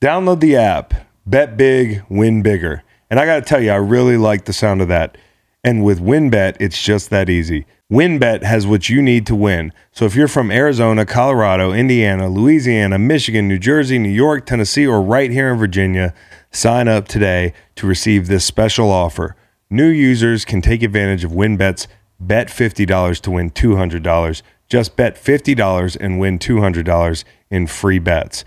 Download the app, bet big, win bigger. And I got to tell you, I really like the sound of that. And with WynnBET, it's just that easy. WynnBET has what you need to win. So if you're from Arizona, Colorado, Indiana, Louisiana, Michigan, New Jersey, New York, Tennessee, or right here in Virginia, sign up today to receive this special offer. New users can take advantage of WynnBET's bet $50 to win $200. Just bet $50 and win $200 in free bets.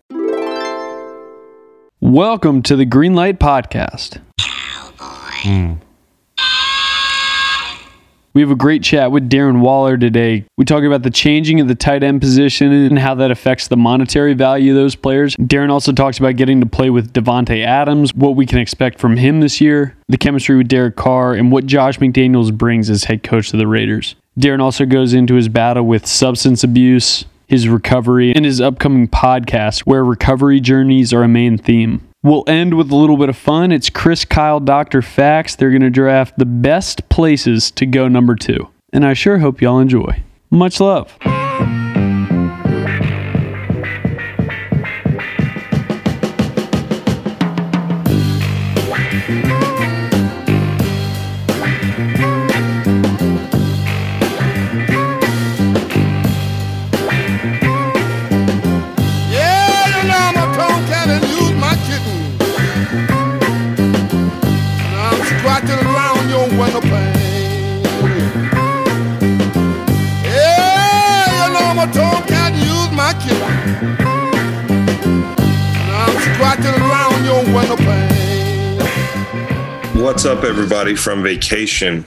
Welcome to the Greenlight Podcast. Hmm. We have a great chat with Darren Waller today. We talk about the changing of the tight end position and how that affects the monetary value of those players. Darren also talks about getting to play with Davante Adams, what we can expect from him this year, the chemistry with Derek Carr, and what Josh McDaniels brings as head coach of the Raiders. Darren also goes into his battle with substance abuse, his recovery, and his upcoming podcast, where recovery journeys are a main theme. We'll end with a little bit of fun. It's Chris Kyle Dr. Facts. They're going to draft the best places to go number two. And I sure hope y'all enjoy. Much love. Around your window pane. What's up, everybody from vacation,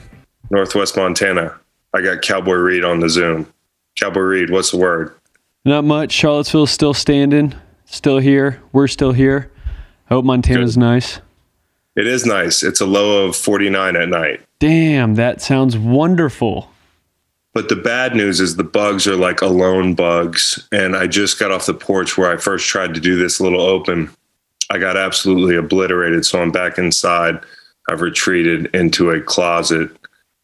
Northwest Montana? I got Cowboy Reed on the Zoom. Cowboy Reed, what's the word? Not much. Charlottesville's still standing, still here. We're still here. I hope Montana's Good. nice. It is nice. It's a low of 49 at night. Damn, that sounds wonderful. But the bad news is the bugs are like alone bugs. And I just got off the porch where I first tried to do this little open. I got absolutely obliterated. So I'm back inside. I've retreated into a closet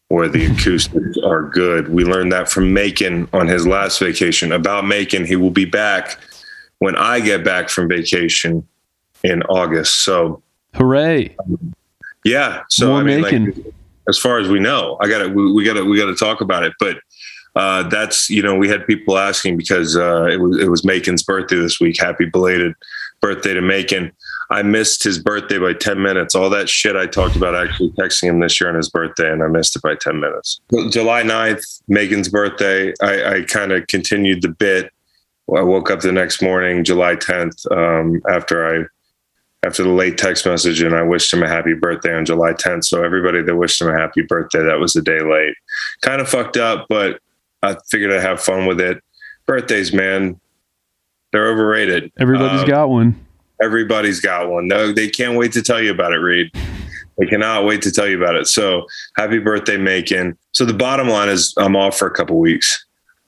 where the acoustics are good. We learned that from Macon on his last vacation. About Macon, he will be back when I get back from vacation in August. So Hooray. yeah. So More I mean, Macon. like, as far as we know, I got to we, we got to we got to talk about it. But uh, that's you know we had people asking because uh, it was it was Macon's birthday this week. Happy belated birthday to Macon. I missed his birthday by 10 minutes. All that shit I talked about actually texting him this year on his birthday, and I missed it by 10 minutes. July 9th, Macon's birthday, I, I kind of continued the bit. I woke up the next morning, July 10th, um, after I after the late text message and I wished him a happy birthday on July 10th. So everybody that wished him a happy birthday, that was a day late. Kind of fucked up, but I figured I'd have fun with it. Birthdays, man, they're overrated. Everybody's Um, got one. everybody's got one. No, they can't wait to tell you about it, Reed. They cannot wait to tell you about it. So happy birthday, Macon. So the bottom line is I'm off for a couple weeks.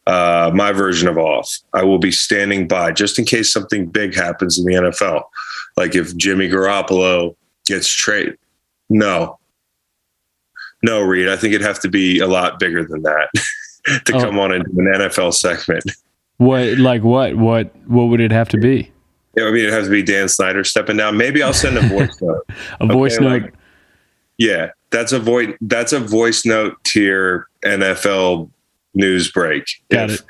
Uh, my version of off. I will be standing by just in case something big happens in the NFL. Like if Jimmy Garoppolo gets traded. No. No, Reed. I think it'd have to be a lot bigger than that to Oh. come on into an NFL segment. What like what? What what would it have to be? I mean, it has to be Dan Snyder stepping down. Maybe I'll send a voice note. A voice note. like- Yeah, that's a voice. That's a voice note tier NFL news break. Got if it.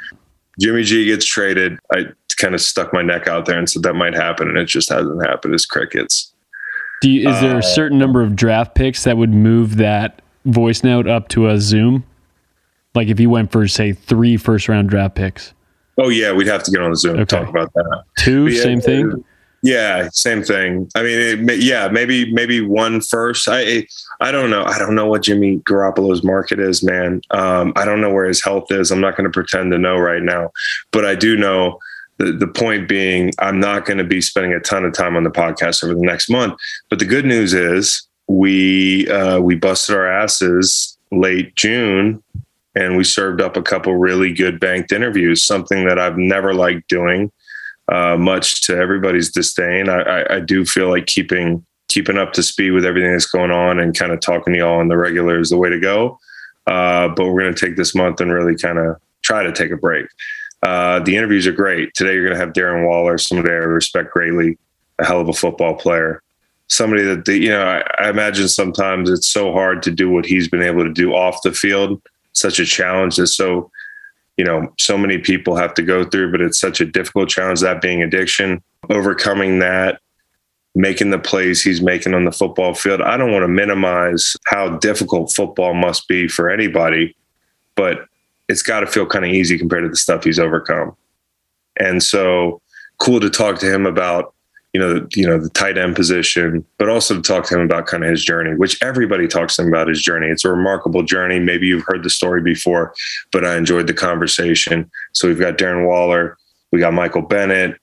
Jimmy G gets traded, I kind of stuck my neck out there and said that might happen, and it just hasn't happened. It's crickets. Do you, is there uh, a certain number of draft picks that would move that voice note up to a Zoom? Like if you went for say three first round draft picks, Oh yeah, we'd have to get on the Zoom and Okay. talk about that. two, yeah, same thing. Yeah, same thing. I mean, it, yeah, maybe maybe one first. I I don't know. I don't know what Jimmy Garoppolo's market is, man. Um, I don't know where his health is. I'm not going to pretend to know right now, but I do know the, the point being, I'm not going to be spending a ton of time on the podcast over the next month. But the good news is we uh, we busted our asses late June and we served up a couple really good banked interviews, something that I've never liked doing, uh, much to everybody's disdain. I, I, I, do feel like keeping keeping up to speed with everything that's going on and kind of talking to y'all on the regular is the way to go. Uh, but we're going to take this month and really kind of try to take a break. Uh, the interviews are great. Today, you're going to have Darren Waller, somebody I respect greatly, a hell of a football player. Somebody that, you know, I, I imagine sometimes it's so hard to do what he's been able to do off the field, such a challenge that's so, you know, so many people have to go through, but it's such a difficult challenge, that being addiction, overcoming that, making the plays he's making on the football field. I don't want to minimize how difficult football must be for anybody, but it's got to feel kind of easy compared to the stuff he's overcome. And so cool to talk to him about, you know, you know, the tight end position, but also to talk to him about kind of his journey, which everybody talks to him about his journey. It's a remarkable journey. Maybe you've heard the story before, but I enjoyed the conversation. So we've got Darren Waller, we got Michael Bennett,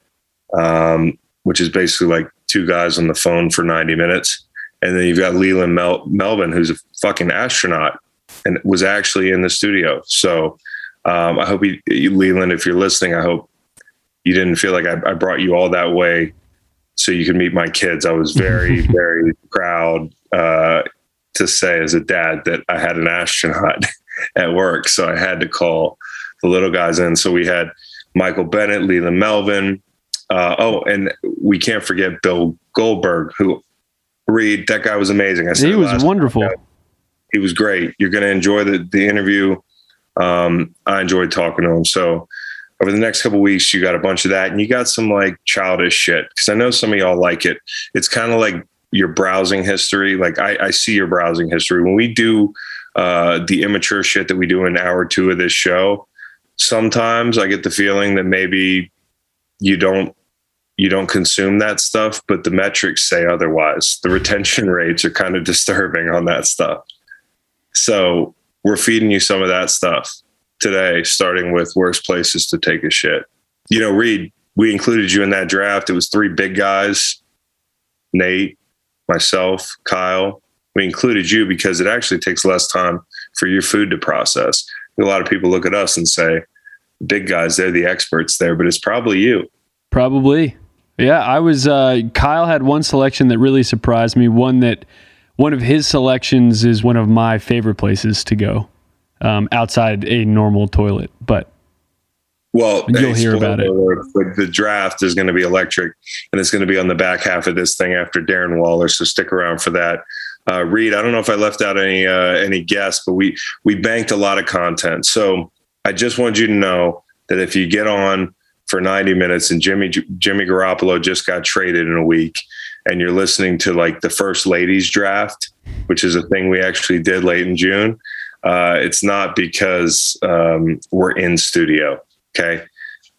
um, which is basically like two guys on the phone for 90 minutes. And then you've got Leland Mel- Melvin, who's a fucking astronaut and was actually in the studio. So um, I hope Leland, if you're listening, I hope you didn't feel like I, I brought you all that way so you can meet my kids. I was very, very proud uh, to say as a dad that I had an astronaut at work. So I had to call the little guys in. So we had Michael Bennett, Leland Melvin. Uh, oh, and we can't forget Bill Goldberg, who Reed, that guy was amazing. I said he was wonderful. He was great. You're going to enjoy the, the interview. Um, I enjoyed talking to him. So over the next couple weeks, you got a bunch of that and you got some like childish shit. Cause I know some of y'all like it. It's kind of like your browsing history. Like I, I, see your browsing history when we do, uh, the immature shit that we do in hour two of this show. Sometimes I get the feeling that maybe you don't you don't consume that stuff, but the metrics say otherwise. The retention rates are kind of disturbing on that stuff. So we're feeding you some of that stuff today, starting with worst places to take a shit. You know, Reed, we included you in that draft. It was three big guys Nate, myself, Kyle. We included you because it actually takes less time for your food to process. A lot of people look at us and say, big guys, they're the experts there, but it's probably you. Probably. Yeah, I was, uh, Kyle had one selection that really surprised me, one that one of his selections is one of my favorite places to go um, outside a normal toilet. But well, you'll hear about it. the draft is going to be electric, and it's going to be on the back half of this thing after Darren Waller. So stick around for that. Uh, Reed, I don't know if I left out any uh, any guests, but we we banked a lot of content. So I just wanted you to know that if you get on for 90 minutes and Jimmy Jimmy Garoppolo just got traded in a week, and you're listening to like the first ladies draft, which is a thing we actually did late in June, uh, it's not because um, we're in studio. Okay.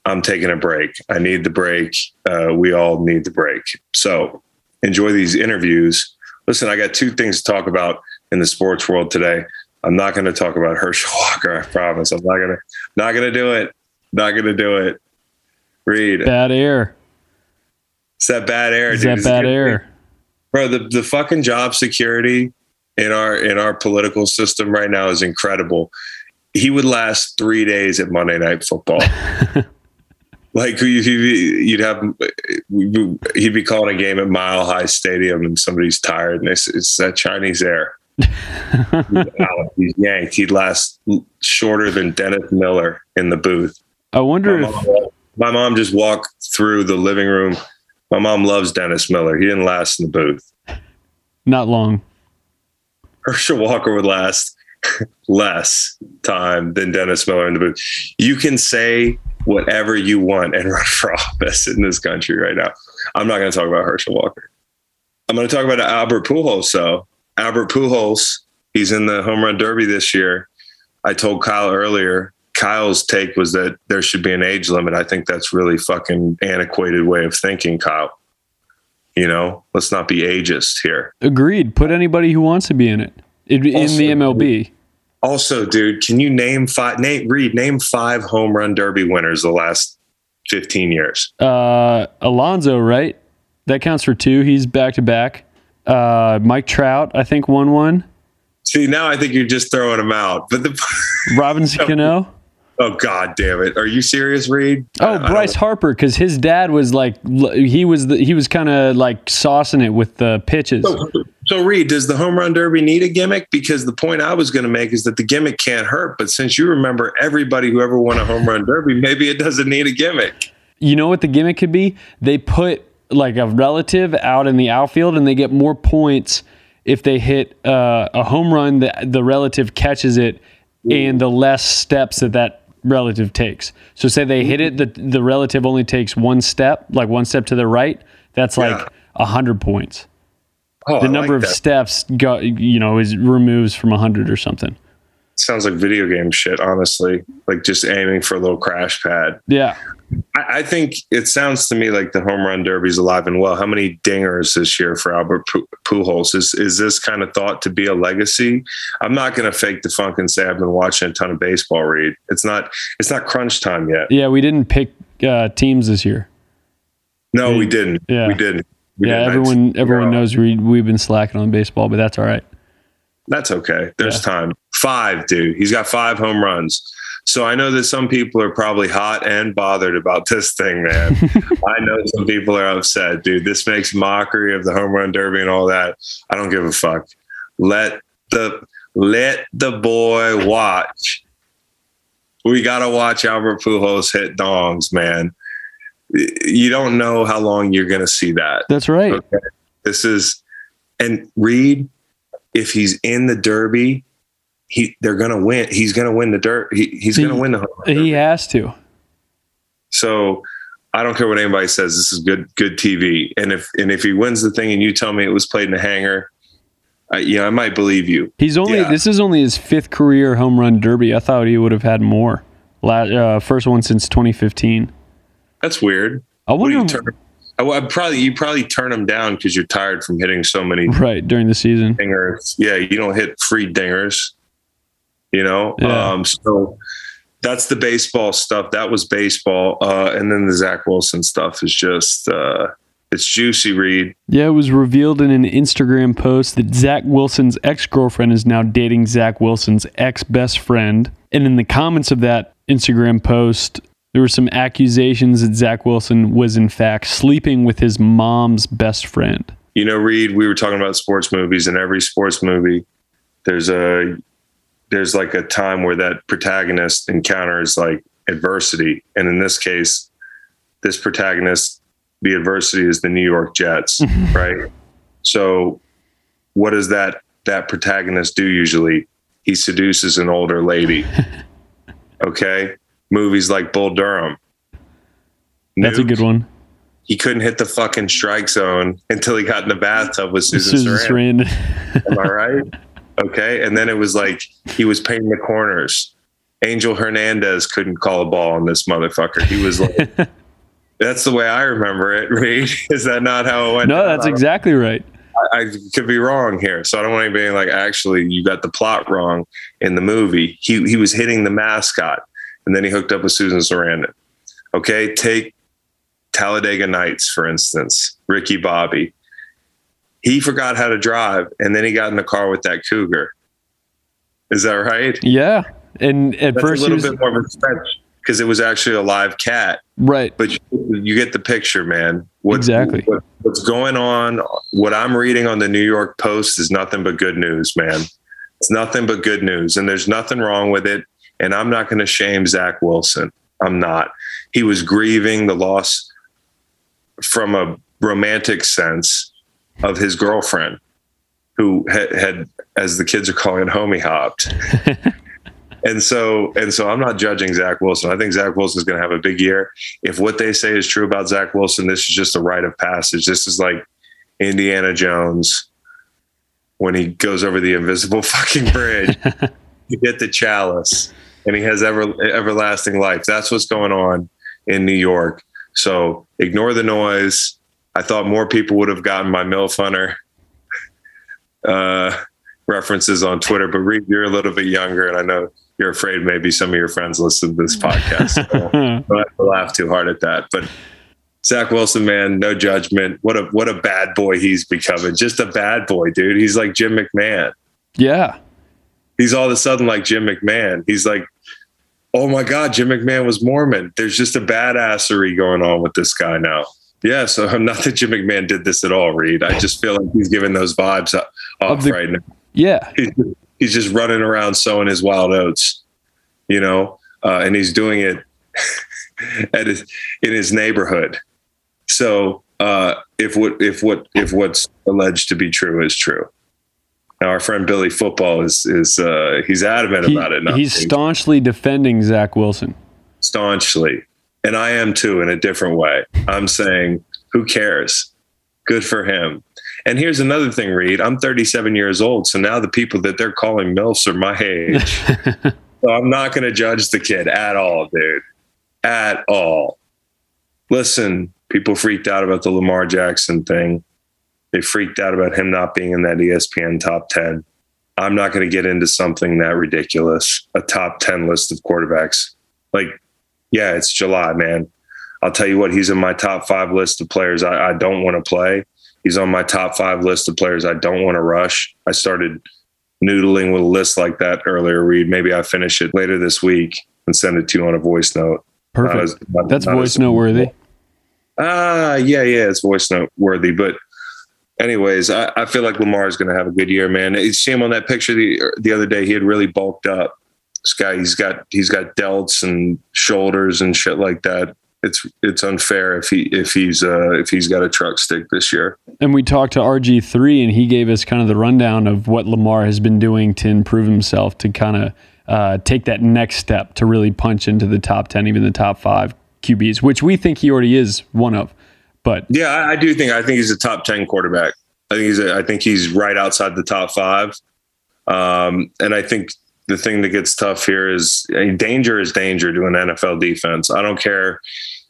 I'm taking a break. I need the break. Uh, we all need the break. So enjoy these interviews. Listen, I got two things to talk about in the sports world today. I'm not going to talk about Herschel Walker. I promise. I'm not going to, not going to do it. Not going to do it. Reed. Bad air. It's that bad air. It's dude. that bad air, bro. The the fucking job security in our in our political system right now is incredible. He would last three days at Monday Night Football. like you'd have he'd be calling a game at Mile High Stadium and somebody's tired and it's, it's that Chinese air. he's yanked. He'd last shorter than Dennis Miller in the booth. I wonder my if mom, my mom just walked through the living room my mom loves Dennis Miller. He didn't last in the booth. Not long. Herschel Walker would last less time than Dennis Miller in the booth. You can say whatever you want and run for office in this country right now. I'm not going to talk about Herschel Walker. I'm going to talk about Albert Pujols. So Albert Pujols, he's in the home run derby this year. I told Kyle earlier Kyle's take was that there should be an age limit. I think that's really fucking antiquated way of thinking, Kyle. You know, let's not be ageist here. Agreed. Put anybody who wants to be in it in, also, the MLB. Also, dude, can you name five? Nate Reed, name five home run derby winners the last 15 years. Uh, Alonso, right? That counts for two. He's back to back. Uh, Mike Trout, I think, won one. See, now I think you're just throwing them out. But the Robinson Cano. Oh god damn it, are you serious, Reed? Oh, Bryce Harper, because his dad was like he was the, he was kind of like saucing it with the pitches. So, so Reed, does the home run derby need a gimmick? Because the point I was going to make is that the gimmick can't hurt. But since you remember everybody who ever won a home run derby, maybe it doesn't need a gimmick. You know what the gimmick could be? They put like a relative out in the outfield, and they get more points if they hit uh, a home run that the relative catches it, and the less steps that that relative takes. So say they hit it, the the relative only takes one step, like one step to the right. That's like a hundred points. Oh, The I number like of that. steps, go, you know, is removes from a hundred or something. sounds like video game shit. Honestly, like just aiming for a little crash pad. Yeah, I, I think it sounds to me like the home run derby's alive and well. How many dingers this year for Albert Pujols? Is is this kind of thought to be a legacy? I'm not going to fake the funk and say I've been watching a ton of baseball. Reed, it's not it's not crunch time yet. yeah. We didn't pick uh, teams this year. No, we didn't. Yeah. we didn't. We yeah, didn't. everyone everyone no, knows we we've been slacking on baseball, but that's all right. That's okay. There's time. Five, dude. He's got five home runs. So I know that some people are probably hot and bothered about this thing, man. I know some people are upset, dude. This makes mockery of the home run derby and all that. I don't give a fuck. Let the let the boy watch. We gotta watch Albert Pujols hit dongs, man. You don't know how long you're gonna see that. That's right. Okay. This is and Reed, if he's in the Derby, he they're gonna win. He's gonna win the dirt. He, he's He- gonna win the home run He has to. So I don't care what anybody says. This is good good TV. And if and if he wins the thing and you tell me it was played in a hangar, I, yeah, I might believe you. He's only Yeah. this is only his fifth career home run derby. I thought he would have had more. La- uh, first one since 2015. That's weird. I What do wonder. you turn? I, would probably you probably turn him down because you're tired from hitting so many right during the season. dingers. Yeah, you don't hit free dingers. You know, Yeah. um, so that's the baseball stuff. That was baseball, uh, and then the Zach Wilson stuff is just uh, it's juicy. Reed. Yeah, it was revealed in an Instagram post that Zach Wilson's ex girlfriend is now dating Zach Wilson's ex best friend. And in the comments of that Instagram post, there were some accusations that Zach Wilson was, in fact, sleeping with his mom's best friend. You know, Reed. We were talking about sports movies, and every sports movie, there's a there's like a time where that protagonist encounters like adversity, and in this case, this protagonist, the adversity is the New York Jets, right? So, what does that that protagonist do usually? He seduces an older lady. okay, movies like Bull Durham. That's a good one. He couldn't hit the fucking strike zone until he got in the bathtub with Susan, Susan Sarandon. Sarandon. Am I right? Okay. And then it was like he was painting the corners. Angel Hernandez couldn't call a ball on this motherfucker. He was like, that's the way I remember it, Reed. Is that not how it went? no, down? that's exactly right. I could be wrong here. So I don't want anybody like, actually, you got the plot wrong in the movie. He, he was hitting the mascot and then he hooked up with Susan Sarandon. Okay. Take Talladega Nights, for instance, Ricky Bobby. He forgot how to drive and then he got in the car with that cougar. Is that right? Yeah. And at That's first, a little was, bit more of a stretch because it was actually a live cat. right. But you, you get the picture, man. What, Exactly. what- what's going on? What I'm reading on the New York Post is nothing but good news, man. It's nothing but good news, and there's nothing wrong with it. And I'm not going to shame Zach Wilson. I'm not. He was grieving the loss from a romantic sense of his girlfriend, who had, had as the kids are calling it, homie hopped. And so, and so, I'm not judging Zach Wilson. I think Zach Wilson is going to have a big year. If what they say is true about Zach Wilson, this is just a rite of passage. This is like Indiana Jones when he goes over the invisible fucking bridge to get the chalice, and he has ever everlasting life. That's what's going on in New York. So ignore the noise. I thought more people would have gotten my MILF Hunter uh, references on Twitter, but Reed, you're a little bit younger, and I know you're afraid maybe some of your friends listen to this podcast. So don't have to laugh too hard at that. But Zach Wilson, man, no judgment. What a what a bad boy he's becoming. Just a bad boy, dude. He's like Jim McMahon. Yeah. He's all of a sudden like Jim McMahon. He's like, oh my God, Jim McMahon was Mormon. There's just a badassery going on with this guy now. Yeah, so I'm not that Jim McMahon did this at all, Reed. I just feel like he's giving those vibes off the- right now. Yeah. He's, he's just running around sowing his wild oats, you know, uh, and he's doing it at his, in his neighborhood. So uh, if what if what if what's alleged to be true is true, now our friend Billy Football is is uh, he's adamant He- about it. he's staunchly defending Zach Wilson. staunchly, and I am too in a different way. I'm saying, who cares? Good for him. And here's another thing, Reed. I'm 37 years old, so now the people that they're calling milfs are my age. so I'm not going to judge the kid at all, dude. At all. Listen, people freaked out about the Lamar Jackson thing. They freaked out about him not being in that ESPN top 10. I'm not going to get into something that ridiculous, a top 10 list of quarterbacks. Like, yeah, it's July, man. I'll tell you what, he's in my top five list of players I, I don't want to play. He's on my top five list of players I don't want to rush. I started noodling with a list like that earlier, Reed. Maybe I finish it later this week and send it to you on a voice note. Not Perfect. as- not- That's not voice note worthy. Ah, yeah, yeah, it's voice note worthy. But, anyways, I, I feel like Lamar is going to have a good year, man. You see him on that picture the the other day. He had really bulked up. This guy, he's got he's got delts and shoulders and shit like that. It's it's unfair if he if he's uh if he's got a truck stick this year. And we talked to RG3, and he gave us kind of the rundown of what Lamar has been doing to improve himself to kind of uh, take that next step to really punch into the top 10, even the top five QBs, which we think he already is one of. But Yeah, I, I do think I think he's a top ten quarterback. I think he's a, I think he's right outside the top five. Um, and I think the thing that gets tough here is danger is danger to an NFL defense. I don't care,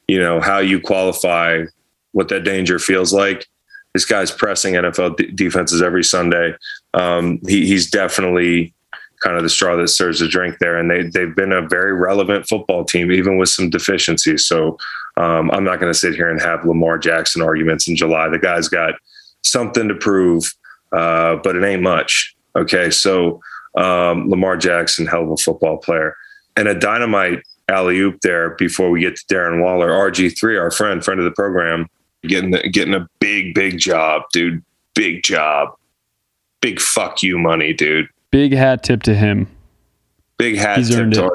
you know, how you qualify what that danger feels like. This guy's pressing NFL defenses every Sunday. Um, he, he's definitely kind of the straw that serves the drink there, and they they've been a very relevant football team, even with some deficiencies. So um, I'm not going to sit here and have Lamar Jackson arguments in July. The guy's got something to prove, uh, but it ain't much. Okay, so um, Lamar Jackson, hell of a football player, and a dynamite alley oop there before we get to Darren Waller, RG3, our friend, friend of the program, getting the, getting a big, big job, dude, big job, big fuck you money, dude, big hat tip to him. big hat He's tip to.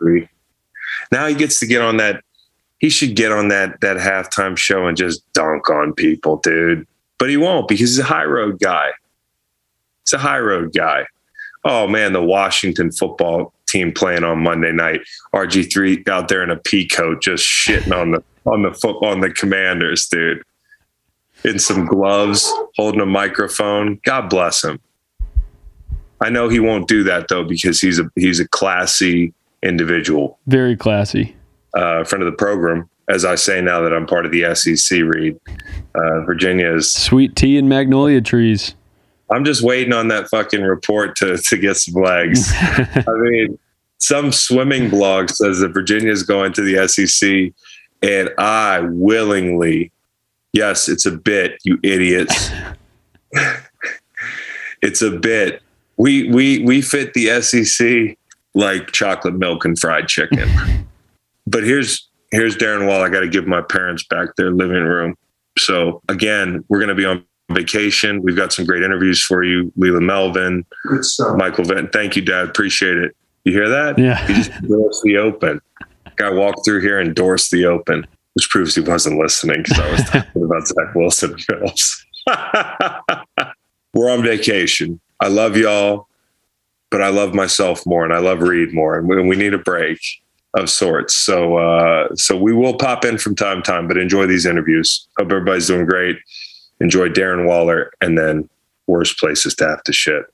RG3. Now he gets to get on that. He should get on that that halftime show and just dunk on people, dude. But he won't because he's a high road guy. He's a high road guy. Oh man, the Washington football team playing on Monday night. RG3 out there in a pea coat, just shitting on the on the foot on the commanders, dude. In some gloves, holding a microphone. God bless him. I know he won't do that though because he's a he's a classy individual, Very classy. uh, friend of the program. As I say now that I'm part of the SEC, Reed uh, Virginia is. Sweet tea and magnolia trees. I'm just waiting on that fucking report to to get some legs. I mean, some swimming blog says that Virginia is going to the SEC, and I willingly, yes, it's a bit, you idiots. it's a bit. We we we fit the SEC like chocolate milk and fried chicken. but here's here's Darren Wall. I got to give my parents back their living room. So again, we're going to be on vacation. We've got some great interviews for you. Leland Melvin, Good stuff. Michael Venn. Thank you, Dad. Appreciate it. You hear that? Yeah. He just endorsed the open. Guy walked through here and endorsed the open, which proves he wasn't listening because I was talking about Zach Wilson and Phillips. We're on vacation. I love y'all, but I love myself more and I love Reed more, and we, we need a break of sorts. So, uh, so we will pop in from time to time, but enjoy these interviews. Hope everybody's doing great. Enjoy Darren Waller, and then worst places to have to shit.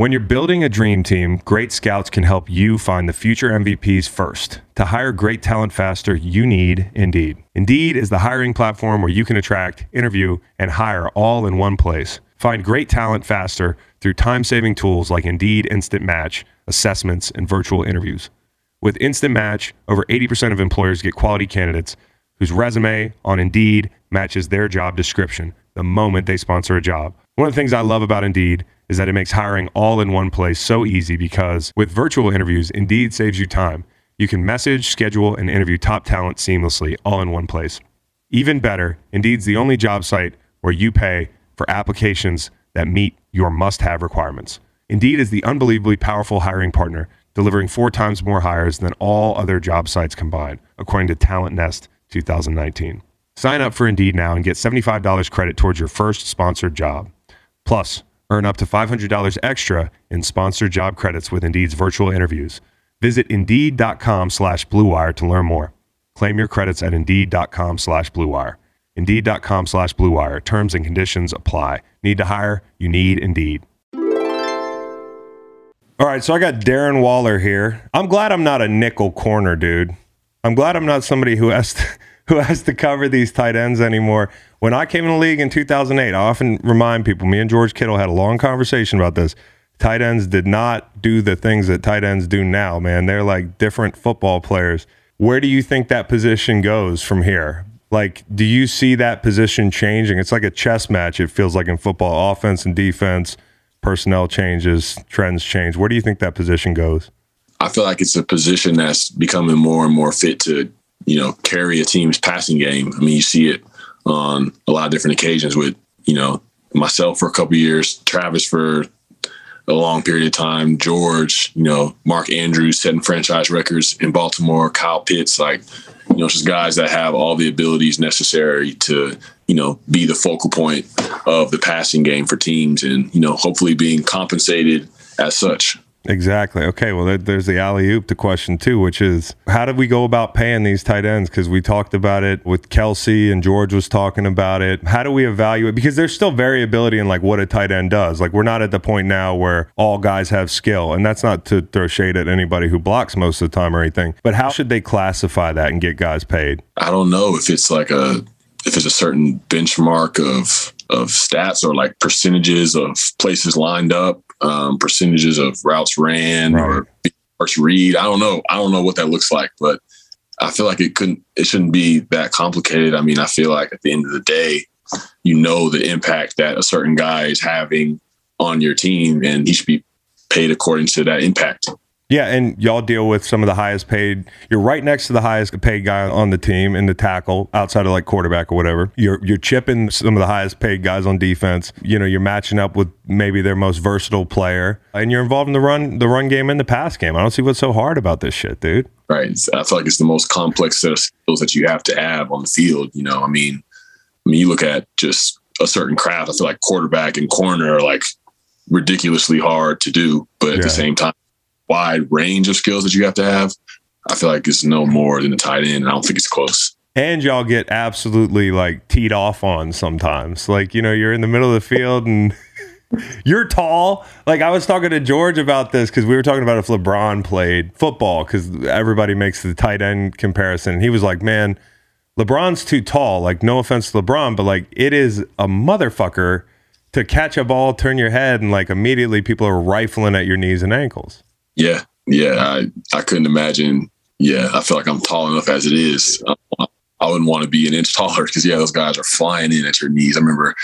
When you're building a dream team, Great Scouts can help you find the future MVPs first. To hire great talent faster, you need Indeed. Indeed is the hiring platform where you can attract, interview, and hire all in one place. Find great talent faster through time saving tools like Indeed Instant Match, assessments, and virtual interviews. With Instant Match, over 80% of employers get quality candidates whose resume on Indeed matches their job description the moment they sponsor a job. One of the things I love about Indeed is that it makes hiring all in one place so easy because with virtual interviews, Indeed saves you time. You can message, schedule, and interview top talent seamlessly all in one place. Even better, Indeed's the only job site where you pay for applications that meet your must have requirements. Indeed is the unbelievably powerful hiring partner, delivering four times more hires than all other job sites combined, according to Talent Nest 2019. Sign up for Indeed now and get $75 credit towards your first sponsored job. Plus, earn up to $500 extra in sponsored job credits with Indeed's virtual interviews. Visit Indeed.com slash BlueWire to learn more. Claim your credits at Indeed.com slash BlueWire. Indeed.com slash BlueWire. Terms and conditions apply. Need to hire? You need Indeed. All right, so I got Darren Waller here. I'm glad I'm not a nickel corner, dude. I'm glad I'm not somebody who has to, who has to cover these tight ends anymore. When I came in the league in 2008, I often remind people, me and George Kittle had a long conversation about this. Tight ends did not do the things that tight ends do now, man. They're like different football players. Where do you think that position goes from here? Like, do you see that position changing? It's like a chess match, it feels like in football offense and defense, personnel changes, trends change. Where do you think that position goes? I feel like it's a position that's becoming more and more fit to, you know, carry a team's passing game. I mean, you see it on a lot of different occasions with, you know, myself for a couple years, Travis for a long period of time, George, you know, Mark Andrews setting franchise records in Baltimore, Kyle Pitts, like, you know, just guys that have all the abilities necessary to, you know, be the focal point of the passing game for teams and, you know, hopefully being compensated as such. Exactly. Okay. Well, there's the alley oop to question two, which is how did we go about paying these tight ends? Because we talked about it with Kelce and George was talking about it. How do we evaluate? Because there's still variability in like what a tight end does. Like we're not at the point now where all guys have skill, and that's not to throw shade at anybody who blocks most of the time or anything. But how should they classify that and get guys paid? I don't know if it's like a if it's a certain benchmark of of stats or like percentages of places lined up um, percentages of routes ran right. or first read. I don't know. I don't know what that looks like, but I feel like it couldn't. It shouldn't be that complicated. I mean, I feel like at the end of the day, you know the impact that a certain guy is having on your team, and he should be paid according to that impact. Yeah, and y'all deal with some of the highest paid. You're right next to the highest paid guy on the team in the tackle, outside of like quarterback or whatever. You're you're chipping some of the highest paid guys on defense. You know, you're matching up with maybe their most versatile player, and you're involved in the run the run game and the pass game. I don't see what's so hard about this shit, dude. Right. I feel like it's the most complex set of skills that you have to have on the field. You know, I mean, I mean, you look at just a certain craft. I feel like quarterback and corner are like ridiculously hard to do, but at yeah. the same time wide range of skills that you have to have, I feel like it's no more than a tight end. I don't think it's close. And y'all get absolutely like teed off on sometimes. Like, you know, you're in the middle of the field and you're tall. Like I was talking to George about this because we were talking about if LeBron played football because everybody makes the tight end comparison. And he was like, man, LeBron's too tall. Like, no offense to LeBron, but like it is a motherfucker to catch a ball, turn your head, and like immediately people are rifling at your knees and ankles. Yeah, yeah. I I couldn't imagine. Yeah, I feel like I'm tall enough as it is. I, I wouldn't want to be an inch taller because yeah, those guys are flying in at your knees. I remember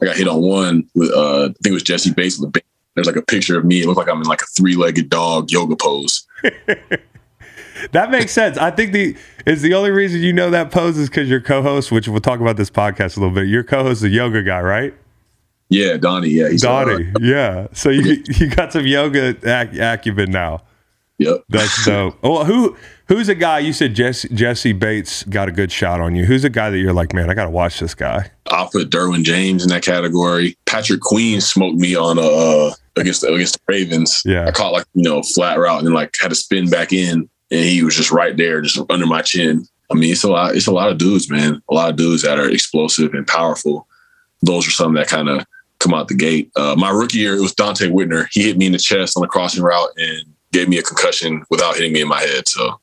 I got hit on one with uh, I think it was Jessie Bates with a there's like a picture of me. It looked like I'm in like a three-legged dog yoga pose. that makes sense. I think the is the only reason you know that pose is because your co-host, which we'll talk about this podcast a little bit. Your co-host is a yoga guy, right? Yeah, Donnie. Yeah, he's Donnie. Uh, yeah. So you you got some yoga ac- acumen now. Yep. That's dope. Oh, who who's a guy you said Jesse Jessie Bates got a good shot on you? Who's a guy that you're like, man, I got to watch this guy? I'll put Derwin James in that category. Patrick Queen smoked me on a uh, against against the Ravens. Yeah. I caught like you know flat route and then like had to spin back in, and he was just right there, just under my chin. I mean, it's a lot. It's a lot of dudes, man. A lot of dudes that are explosive and powerful. Those are some that kind of come out the gate. Uh, my rookie year, it was Donte Whitner. He hit me in the chest on a crossing route and gave me a concussion without hitting me in my head. So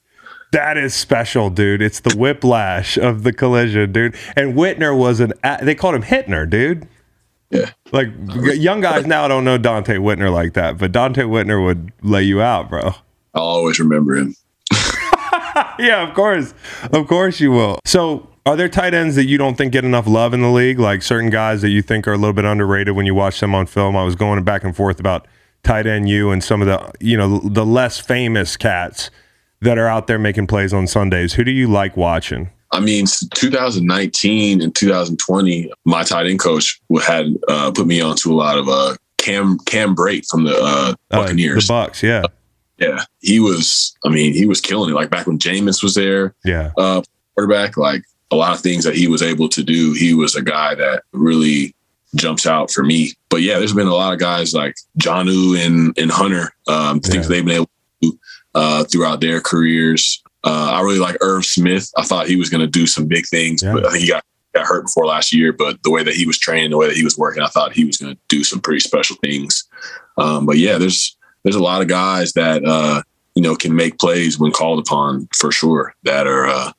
That is special, dude. It's the whiplash of the collision, dude. And Whitner was an, they called him Hittner, dude. yeah, Like young guys now don't know Donte Whitner like that, but Donte Whitner would lay you out, bro. I'll always remember him. Yeah, of course. Of course you will. So, are there tight ends that you don't think get enough love in the league? Like certain guys that you think are a little bit underrated when you watch them on film? I was going back and forth about tight end you and some of the, you know, the less famous cats that are out there making plays on Sundays. Who do you like watching? I mean, 2019 and 2020, my tight end coach had uh, put me onto a lot of uh, Cam Cam Brate from the uh, Uh, Buccaneers. the Bucks, yeah. yeah, he was. I mean, he was killing it. Like back when Jameis was there, Yeah. uh, quarterback, like a lot of things that he was able to do. He was a guy that really jumps out for me. But yeah, there's been a lot of guys like Jonnu and and Hunter, um, things Yeah. they've been able to do uh, throughout their careers. Uh, I really like Irv Smith. I thought he was going to do some big things, Yeah. but I think he got got hurt before last year. But the way that he was training, the way that he was working, I thought he was going to do some pretty special things. Um, but yeah, there's there's a lot of guys that uh, you know can make plays when called upon for sure. That are uh,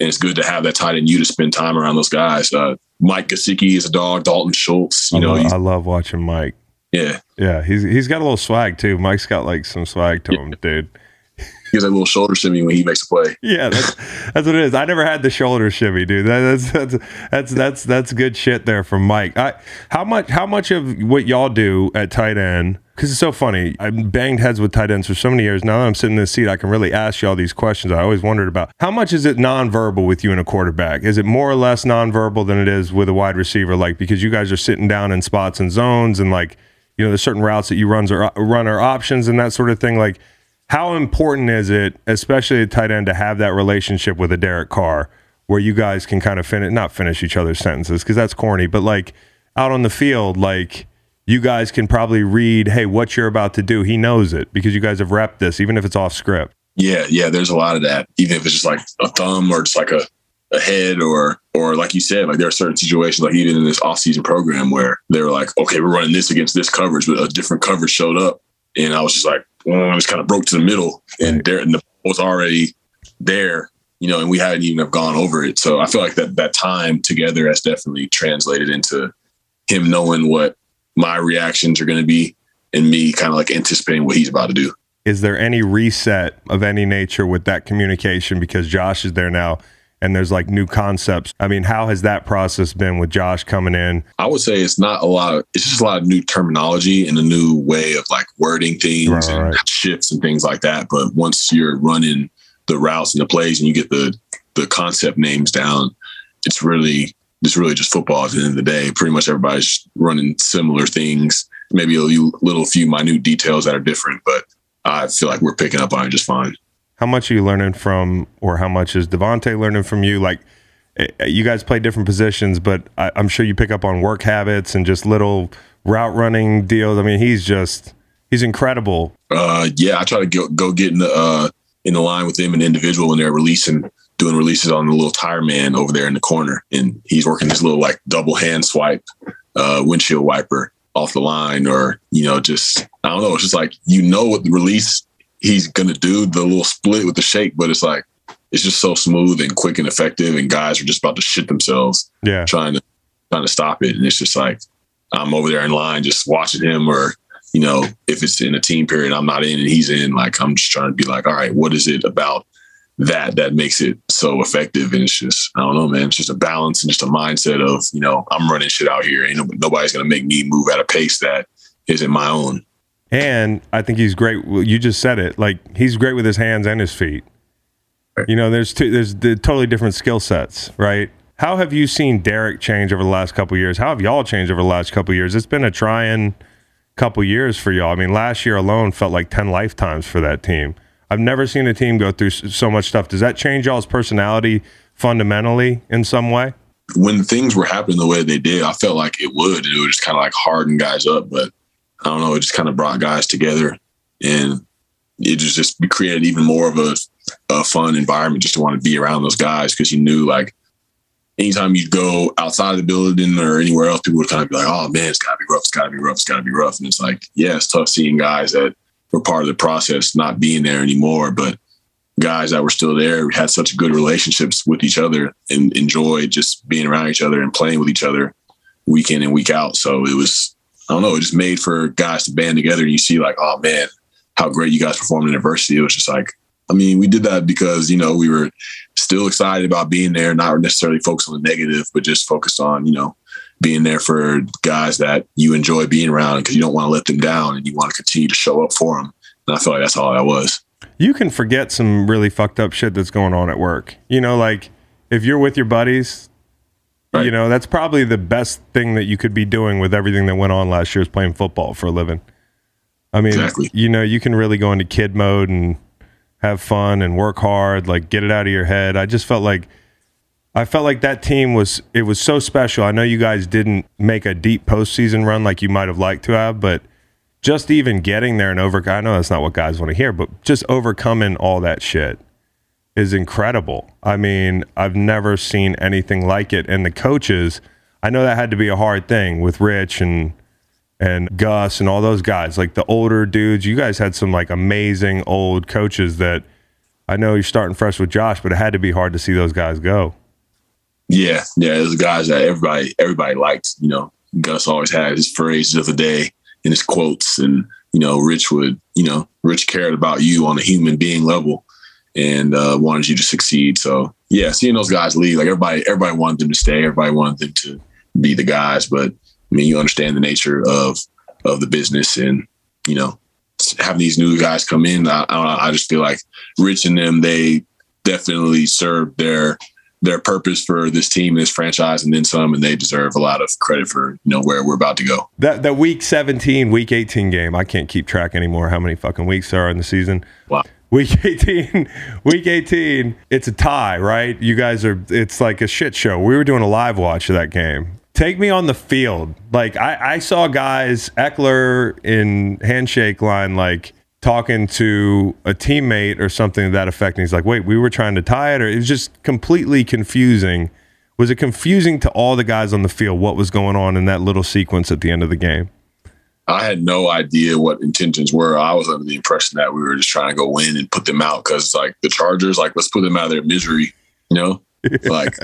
and it's good to have that tight end you to spend time around those guys. Uh, Mike Gesicki is a dog. Dalton Schultz, you I, know, lo- he's, I love watching Mike. yeah, Yeah, he's he's got a little swag too. Mike's got like some swag to him, dude. he has a little shoulder shimmy when he makes a play. Yeah, that's that's what it is. I never had the shoulder shimmy, dude. That, that's that's that's that's that's good shit there from Mike. I, how much how much of what y'all do at tight end? Because it's so funny. I've banged heads with tight ends for so many years. Now that I'm sitting in this seat, I can really ask y'all these questions. I always wondered about how much is it nonverbal with you and a quarterback? Is it more or less nonverbal than it is with a wide receiver? Like because you guys are sitting down in spots and zones, and like you know, there's certain routes that you runs or run or options and that sort of thing. Like how important is it, especially a tight end, to have that relationship with a Derek Carr where you guys can kind of finish, not finish each other's sentences because that's corny, but like out on the field, like you guys can probably read, hey, what you're about to do. He knows it because you guys have repped this, even if it's off script. Yeah, yeah, there's a lot of that. Even if it's just like a thumb or just like a, a head or or like you said, like there are certain situations like even in this off-season program where they were like, okay, we're running this against this coverage, but a different coverage showed up. And I was just like, well, I just kind of broke to the middle and Right. there and the was already there, you know, and we hadn't even have gone over it. So I feel like that that time together has definitely translated into him knowing what my reactions are gonna be and me kind of like anticipating what he's about to do. Is there any reset of any nature with that communication because Josh is there now and there's like new concepts? I mean, how has that process been with Josh coming in? I would say it's not a lot of it's just a lot of new terminology and a new way of like wording things Right, and right. shifts and things like that. But once you're running the routes and the plays and you get the the concept names down, it's really it's really just football at the end of the day. Pretty much everybody's running similar things, maybe a little, few minute details that are different, but I feel like we're picking up on it just fine. How much are you learning from, or how much is Davante learning from you? Like, eh, you guys play different positions, but I, I'm sure you pick up on work habits and just little route running deals. I mean, he's just, he's incredible. uh, yeah, I try to go, go get in the uh, in the line with him an individual when they're releasing, doing releases on the little tire man over there in the corner, and he's working this little like double hand swipe, uh, windshield wiper off the line, or you know, just I don't know. It's just like you know what the release he's gonna do, the little split with the shake, but it's like it's just so smooth and quick and effective, and guys are just about to shit themselves Yeah. trying to trying to stop it. And it's just like I'm over there in line just watching him or you know, if it's in a team period I'm not in and he's in, like I'm just trying to be like, all right, what is it about that that makes it so effective? And it's just, I don't know, man. It's just a balance and just a mindset of, you know, I'm running shit out here. Ain't nobody's gonna make me move at a pace that isn't my own. And I think he's great. Well, you just said it. Like, he's great with his hands and his feet. Right. You know, there's two, there's the totally different skill sets, right? How have you seen Derek change over the last couple years? How have y'all changed over the last couple years? It's been a trying couple years for y'all. I mean, last year alone felt like 10 lifetimes for that team. I've never seen a team go through so much stuff. Does that change y'all's personality fundamentally in some way? When things were happening the way they did, I felt like it would. It would just kind of like harden guys up. But I don't know, it just kind of brought guys together and it just just created even more of a, a fun environment just to want to be around those guys because you knew like anytime you go outside of the building or anywhere else, people would kind of be like, "Oh man, it's gotta be rough. It's gotta be rough. It's gotta be rough." And it's like, yeah, it's tough seeing guys that were part of the process not being there anymore, but guys that were still there had such good relationships with each other and enjoyed just being around each other and playing with each other week in and week out. So it was, I don't know, it just made for guys to band together and you see like, oh man, how great you guys performed in adversity. It was just like, I mean, we did that because, you know, we were still excited about being there, not necessarily focused on the negative, but just focused on, you know, being there for guys that you enjoy being around because you don't want to let them down and you want to continue to show up for them. And I feel like that's all that was you can forget some really fucked up shit that's going on at work. You know, like if you're with your buddies, right. you know, that's probably the best thing that you could be doing with everything that went on last year is playing football for a living. I mean, exactly. you know, you can really go into kid mode and have fun and work hard, like get it out of your head. I just felt like I felt like that team was it was so special. I know you guys didn't make a deep postseason run like you might have liked to have, but just even getting there and over I know that's not what guys want to hear, but just overcoming all that shit is incredible. I mean, I've never seen anything like it. And the coaches, I know that had to be a hard thing with Rich and and Gus and all those guys, like the older dudes. You guys had some like amazing old coaches that I know you're starting fresh with Josh, but it had to be hard to see those guys go. Yeah, yeah, those guys that everybody everybody liked. You know, Gus always had his phrases of the day and his quotes. And, you know, Rich would, you know, Rich cared about you on a human being level and uh, wanted you to succeed. So yeah, seeing those guys leave, like everybody, everybody wanted them to stay. Everybody wanted them to be the guys. But I mean, you understand the nature of of the business, and you know, having these new guys come in, I, I, I just feel like Rich and them, they definitely served their their purpose for this team, this franchise, and then some, and they deserve a lot of credit for you know where we're about to go. That that week seventeen, week eighteen game, I can't keep track anymore. How many fucking weeks there are in the season? Wow. Week 18, week 18, it's a tie, right? You guys are, it's like a shit show. We were doing a live watch of that game. Take me on the field. Like, I, I saw guys, Ekeler in handshake line, like, talking to a teammate or something that effect. And he's like, wait, we were trying to tie it, or it was just completely confusing. Was it confusing to all the guys on the field what was going on in that little sequence at the end of the game? I had no idea what intentions were. I was under the impression that we were just trying to go win and put them out because, like, the Chargers, like, let's put them out of their misery, you know? like,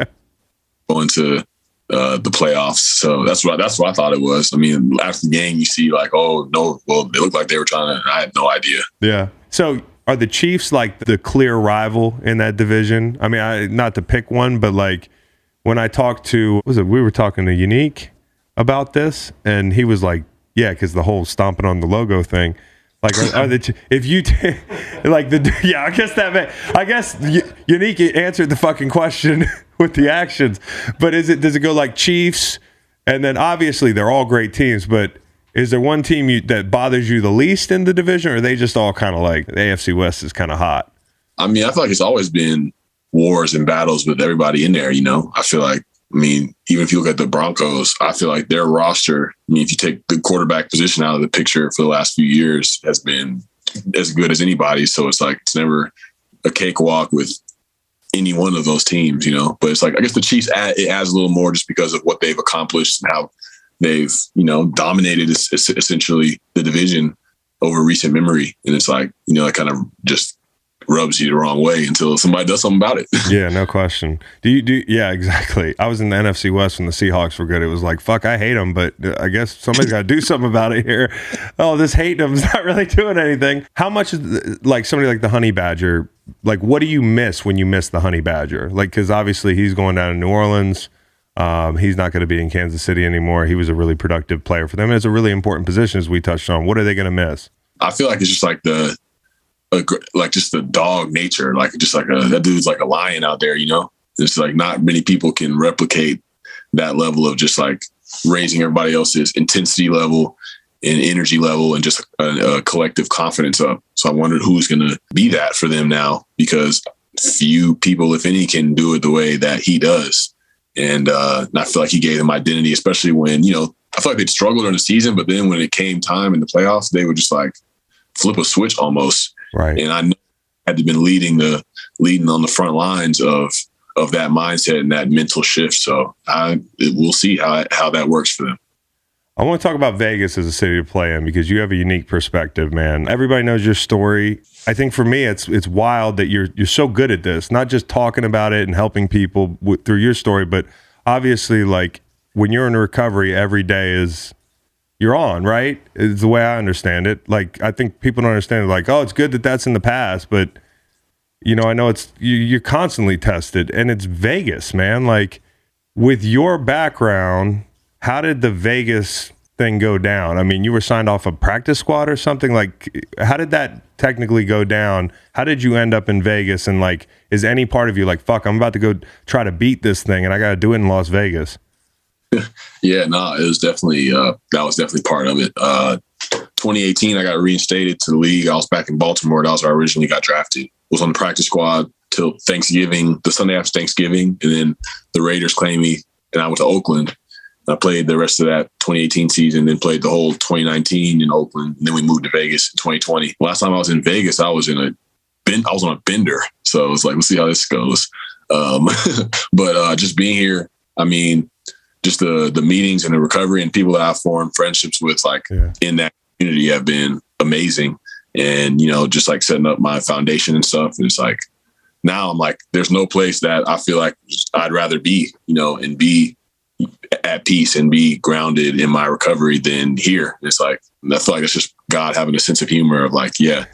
going to uh, the playoffs. So that's what that's what I thought it was. I mean, after the game, you see like, oh no, well, they looked like they were trying to. I had no idea. Yeah. So are the Chiefs like the clear rival in that division? I mean, I, not to pick one, but like when I talked to was it we were talking to Unique about this, and he was like, yeah, because the whole stomping on the logo thing. Like, oh, the if you t- like the yeah, I guess that may, I guess Unique answered the fucking question with the actions. But is it does it go like Chiefs, and then obviously they're all great teams, but is there one team you, that bothers you the least in the division, or are they just all kind of like the AFC West is kind of hot? I mean, I feel like it's always been wars and battles with everybody in there. You know, I feel like I mean, even if you look at the Broncos, I feel like their roster, I mean, if you take the quarterback position out of the picture for the last few years, has been as good as anybody. So it's like it's never a cakewalk with any one of those teams, you know. But it's like I guess the Chiefs add, it adds a little more just because of what they've accomplished and how they've you know dominated essentially the division over recent memory, and it's like you know it kind of just rubs you the wrong way until somebody does something about it. yeah, no question. Do you do? Yeah, exactly. I was in the NFC West when the Seahawks were good. It was like, fuck, I hate them, but I guess somebody's got to do something about it here. Oh, this hate them's not really doing anything. How much is like somebody like the Honey Badger? Like, what do you miss when you miss the Honey Badger? Like, because obviously he's going down to New Orleans. Um, he's not going to be in Kansas City anymore. He was a really productive player for them. And it's a really important position, as we touched on. What are they going to miss? I feel like it's just like the like just the dog nature, like just like a, that dude's like a lion out there, you know. It's like not many people can replicate that level of just like raising everybody else's intensity level and energy level and just a, a collective confidence up. So I wondered who's going to be that for them now because few people, if any, can do it the way that he does. And, uh, and I feel like he gave them identity, especially when, you know, I feel like they'd struggled during the season, but then when it came time in the playoffs, they would just like flip a switch almost Right. And I had to been leading the leading on the front lines of of that mindset and that mental shift. So I we'll see how how that works for them. I want to talk about Vegas as a city to play in because you have a unique perspective, man. Everybody knows your story. I think for me, it's it's wild that you're you're so good at this, not just talking about it and helping people w- through your story, but obviously, like when you're in recovery, every day is you're on, right? Is the way I understand it. Like I think people don't understand it. Like, oh, it's good that that's in the past, but you know, I know it's you, you're constantly tested, and it's Vegas, man. Like with your background, how did the Vegas thing go down? I mean, you were signed off a practice squad or something. Like, how did that technically go down? How did you end up in Vegas? And like, is any part of you like, fuck, I'm about to go try to beat this thing, and I got to do it in Las Vegas? yeah, no, it was definitely uh, that was definitely part of it. Uh, 2018, I got reinstated to the league. I was back in Baltimore. That was where I originally got drafted. Was on the practice squad till Thanksgiving, the Sunday after Thanksgiving, and then the Raiders claimed me, and I went to Oakland. I played the rest of that 2018 season, then played the whole 2019 in Oakland. And then we moved to Vegas in 2020. Last time I was in Vegas, I was in a I was on a bender. So it was like, let's see how this goes. Um, but uh, just being here, I mean, just the the meetings and the recovery and people that I've formed friendships with, like yeah. in that community, have been amazing. And you know, just like setting up my foundation and stuff. And it's like now I'm like, there's no place that I feel like I'd rather be, you know, and be at peace and be grounded in my recovery than here. It's like I feel like it's just God having a sense of humor of like, yeah,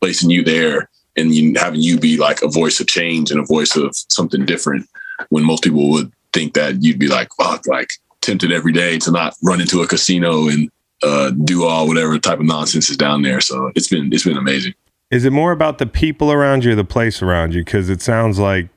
placing you there and you, having you be like a voice of change and a voice of something different when most people would think that you'd be like, fuck, like tempted every day to not run into a casino and uh, do all whatever type of nonsense is down there. So it's been it's been amazing. Is it more about the people around you or the place around you? Because it sounds like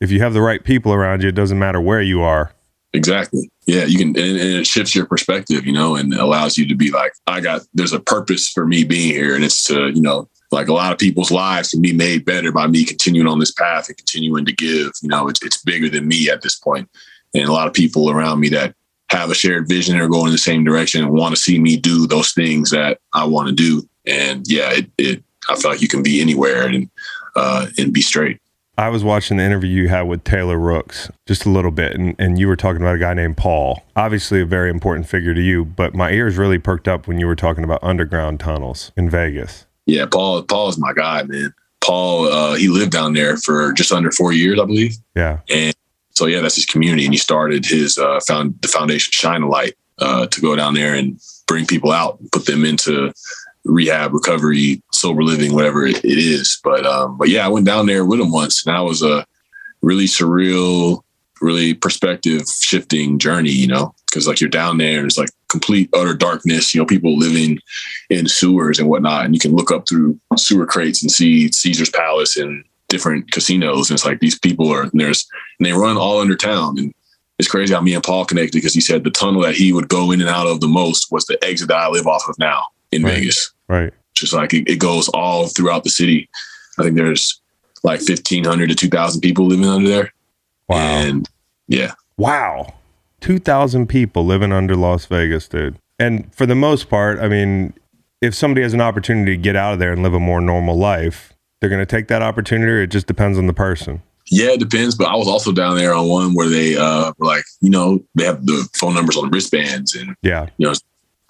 if you have the right people around you, it doesn't matter where you are. Exactly. Yeah, you can, and, and, it shifts your perspective, you know, and allows you to be like, I got, there's a purpose for me being here, and it's to, you know, like a lot of people's lives can be made better by me continuing on this path and continuing to give. You know, it's, it's bigger than me at this point. And a lot of people around me that have a shared vision or going in the same direction and want to see me do those things that I want to do. And yeah, it, it I feel like you can be anywhere and uh, and be straight. I was watching the interview you had with Taylor Rooks just a little bit, and, and you were talking about a guy named Paul. Obviously, a very important figure to you, but my ears really perked up when you were talking about underground tunnels in Vegas. Yeah, Paul. Paul is my guy, man. Paul, uh, he lived down there for just under four years, I believe. Yeah, and so yeah, that's his community, and he started his uh, found the foundation Shine a Light uh, to go down there and bring people out, put them into rehab, recovery, sober living, whatever it, it is. But um, but yeah, I went down there with him once, and that was a really surreal, really perspective shifting journey. You know, because like you're down there, and it's like complete utter darkness. You know, people living in sewers and whatnot, and you can look up through sewer crates and see Caesar's Palace and different casinos. And it's like these people are and there's and they run all under town. And it's crazy how me and Paul connected because he said the tunnel that he would go in and out of the most was the exit that I live off of now in right. Vegas. Right. Just like it, it, goes all throughout the city. I think there's like 1,500 to 2,000 people living under there. Wow. And yeah. Wow. 2,000 people living under Las Vegas, dude. And for the most part, I mean, if somebody has an opportunity to get out of there and live a more normal life, they're going to take that opportunity. Or it just depends on the person. Yeah, it depends. But I was also down there on one where they uh, were like, you know, they have the phone numbers on the wristbands and, yeah, you know,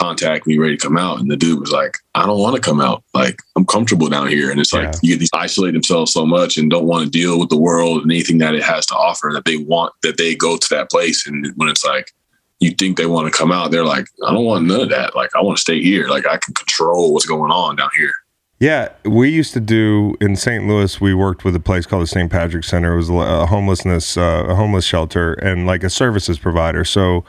contact me ready to come out. And the dude was like, I don't want to come out. Like, I'm comfortable down here. And it's like, you get these isolate themselves so much and don't want to deal with the world and anything that it has to offer that they want that they go to that place. And when it's like, you think they want to come out, they're like, I don't want none of that. Like, I want to stay here. Like, I can control what's going on down here. Yeah, we used to do in St. Louis. We worked with a place called the St. Patrick Center. It was a homelessness, uh, a homeless shelter, and like a services provider. So,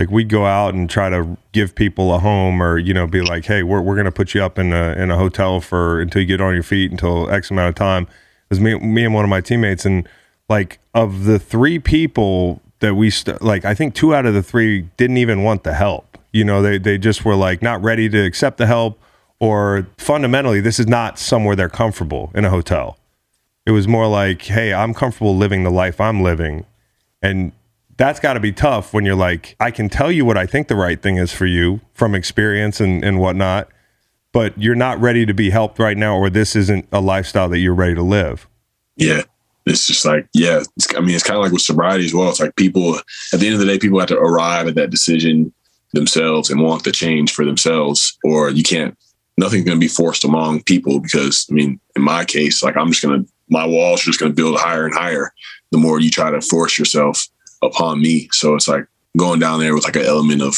like we'd go out and try to give people a home, or you know, be like, "Hey, we're we're gonna put you up in a in a hotel for until you get on your feet until X amount of time." It was me, me and one of my teammates, and like of the three people that we st- like, I think two out of the three didn't even want the help. You know, they they just were like not ready to accept the help or fundamentally, this is not somewhere they're comfortable in a hotel. It was more like, hey, I'm comfortable living the life I'm living. And that's got to be tough when you're like, I can tell you what I think the right thing is for you from experience and, and whatnot, but you're not ready to be helped right now, or this isn't a lifestyle that you're ready to live. Yeah. it's just like, yeah, I mean, it's kind of like with sobriety as well. It's like people, at the end of the day, people have to arrive at that decision themselves and want the change for themselves, or you can't, nothing's going to be forced among people because, I mean, in my case, like I'm just going to, my walls are just going to build higher and higher the more you try to force yourself upon me. So it's like going down there with like an element of